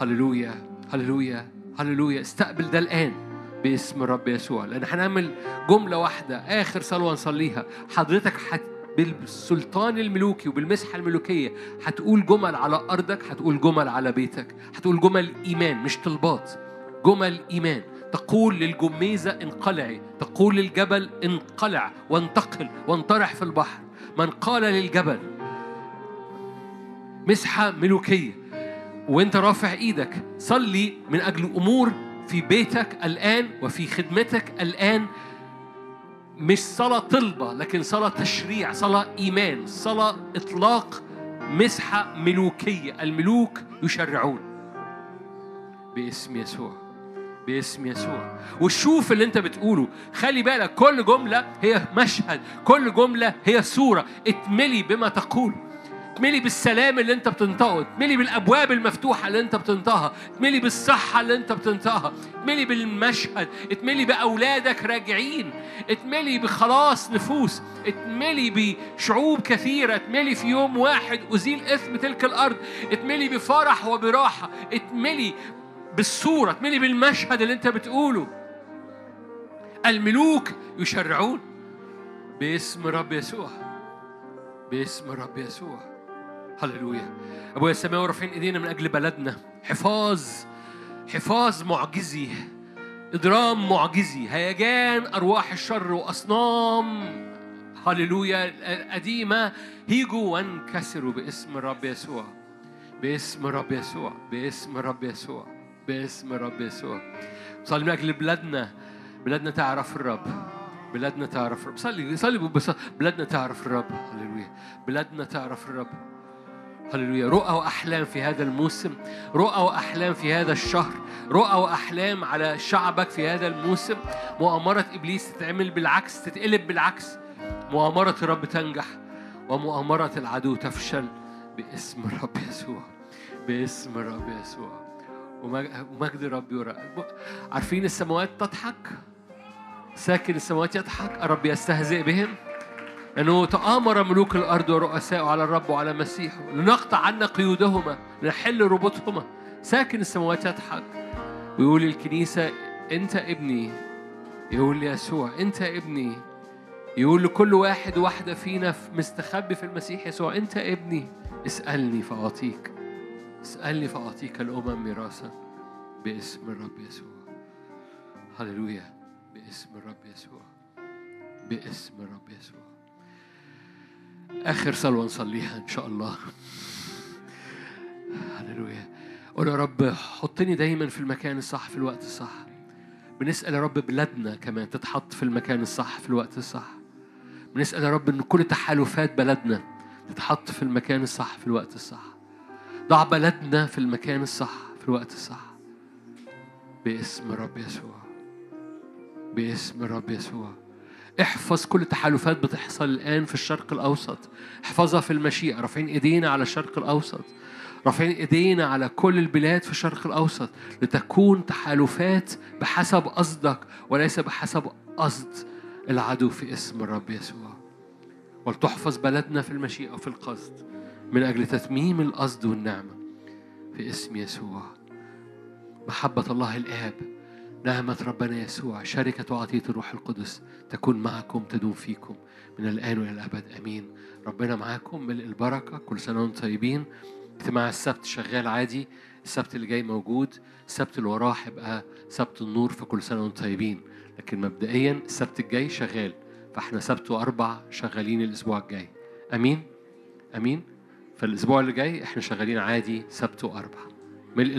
هللويا. هللويا. هللويا. استقبل ده الآن. باسم الرب يسوع. لأن هنعمل جملة واحدة آخر صلوة نصليها. حضرتك حت بالسلطان الملوكي وبالمسحة الملوكية هتقول جمل على أرضك هتقول جمل على بيتك. هتقول جمل إيمان مش طلبات. جمل إيمان. تقول للجميزة انقلعي. تقول للجبل انقلع وانتقل وانطرح في البحر. من قال للجبل مسحة ملوكية. وانت رافع إيدك صلي من أجل أمور في بيتك الآن وفي خدمتك الآن مش صلاة طلبة لكن صلاة تشريع صلاة إيمان صلاة إطلاق مسحة ملوكية. الملوك يشرعون باسم يسوع باسم يسوع. وشوف اللي أنت بتقوله. خلي بالك كل جملة هي مشهد كل جملة هي صورة. اتملي بما تقول. اتملي بالسلام اللي انت بتنطقه اتملي بالابواب المفتوحة اللي انت بتنطقها اتملي بالصحة اللي انت بتنطقها اتملي بالمشهد. اتملي بأولادك راجعين. اتملي بخلاص نفوس. اتملي بشعوب كثيرة. اتملي في يوم واحد أزيل إثم تلك الأرض. اتملي بفرح وبراحة. اتملي بالصورة. اتملي بالمشهد اللي انت بتقوله. الملوك يشرعون باسم رب يسوع. باسم رب يسوع. هللويا. أبويا السماوي رافعين إيدينا من أجل بلدنا. حفاظ حفاظ معجزي. اضرام معجزي. هيجان أرواح الشر وأصنام. هللويا. القديمة. هيجوا وانكسروا باسم الرب يسوع. باسم الرب يسوع. باسم الرب يسوع. باسم الرب يسوع. صلي من أجل بلادنا. بلادنا تعرف الرب. بلادنا تعرف الرب. صلي صلي بلادنا تعرف الرب. هللويا. بلادنا تعرف الرب. هللويا. رؤى وأحلام في هذا الموسم رؤى وأحلام في هذا الشهر رؤى وأحلام على شعبك في هذا الموسم. مؤامرة إبليس تتعمل بالعكس تتقلب بالعكس. مؤامرة الرب تنجح ومؤامرة العدو تفشل باسم الرب يسوع باسم الرب يسوع. ومج- ومجد الرب يرى. عارفين السماوات تضحك؟ ساكن السماوات يضحك؟ الرب يستهزئ بهم؟ لأنه تآمر ملوك الأرض ورؤساء على الرب وعلى مسيحه لنقطع عنا قيودهما لنحل ربطهما ساكن السماوات يضحك. ويقول للكنيسة أنت ابني. يقول ليسوع أنت ابني. يقول لكل واحد واحدة فينا مستخبي في المسيح يسوع أنت ابني. اسألني فأعطيك. اسألني فأعطيك الأمم ميراثا باسم الرب يسوع. هللويا. باسم الرب يسوع. باسم الرب يسوع. آخر صلوة نصليها إن شاء الله. هللويا. قول يا رب حطني دايما في المكان الصح في الوقت الصح. بنسأل يا رب بلادنا كمان تتحط في المكان الصح في الوقت الصح. بنسأل يا رب إن كل تحالفات بلدنا تتحط في المكان الصح في الوقت الصح. ضع بلدنا في المكان الصح في الوقت الصح. باسم رب يسوع. باسم رب يسوع. احفظ كل تحالفات بتحصل الآن في الشرق الأوسط. احفظها في المشيئة. رافعين إيدينا على الشرق الأوسط. رافعين إيدينا على كل البلاد في الشرق الأوسط لتكون تحالفات بحسب قصدك وليس بحسب قصد العدو في اسم الرب يسوع. ولتحفظ بلدنا في المشيئة وفي القصد من أجل تتميم القصد والنعمة في اسم يسوع. محبة الله الآب. نعمة ربنا يسوع شركة وعطية الروح القدس تكون معكم تدوم فيكم من الآن وإلى الأبد. أمين. ربنا معاكم ملء البركة كل سنة وأنتم طيبين. اجتماع السبت شغال عادي. السبت اللي جاي موجود. السبت اللي وراه هيبقى سبت النور فكل سنة وأنتم طيبين. لكن مبدئيا السبت الجاي شغال فإحنا سبت وأربع شغالين الأسبوع الجاي. أمين؟ أمين. فالأسبوع اللي جاي إحنا شغالين عادي سبت وأربع. ملء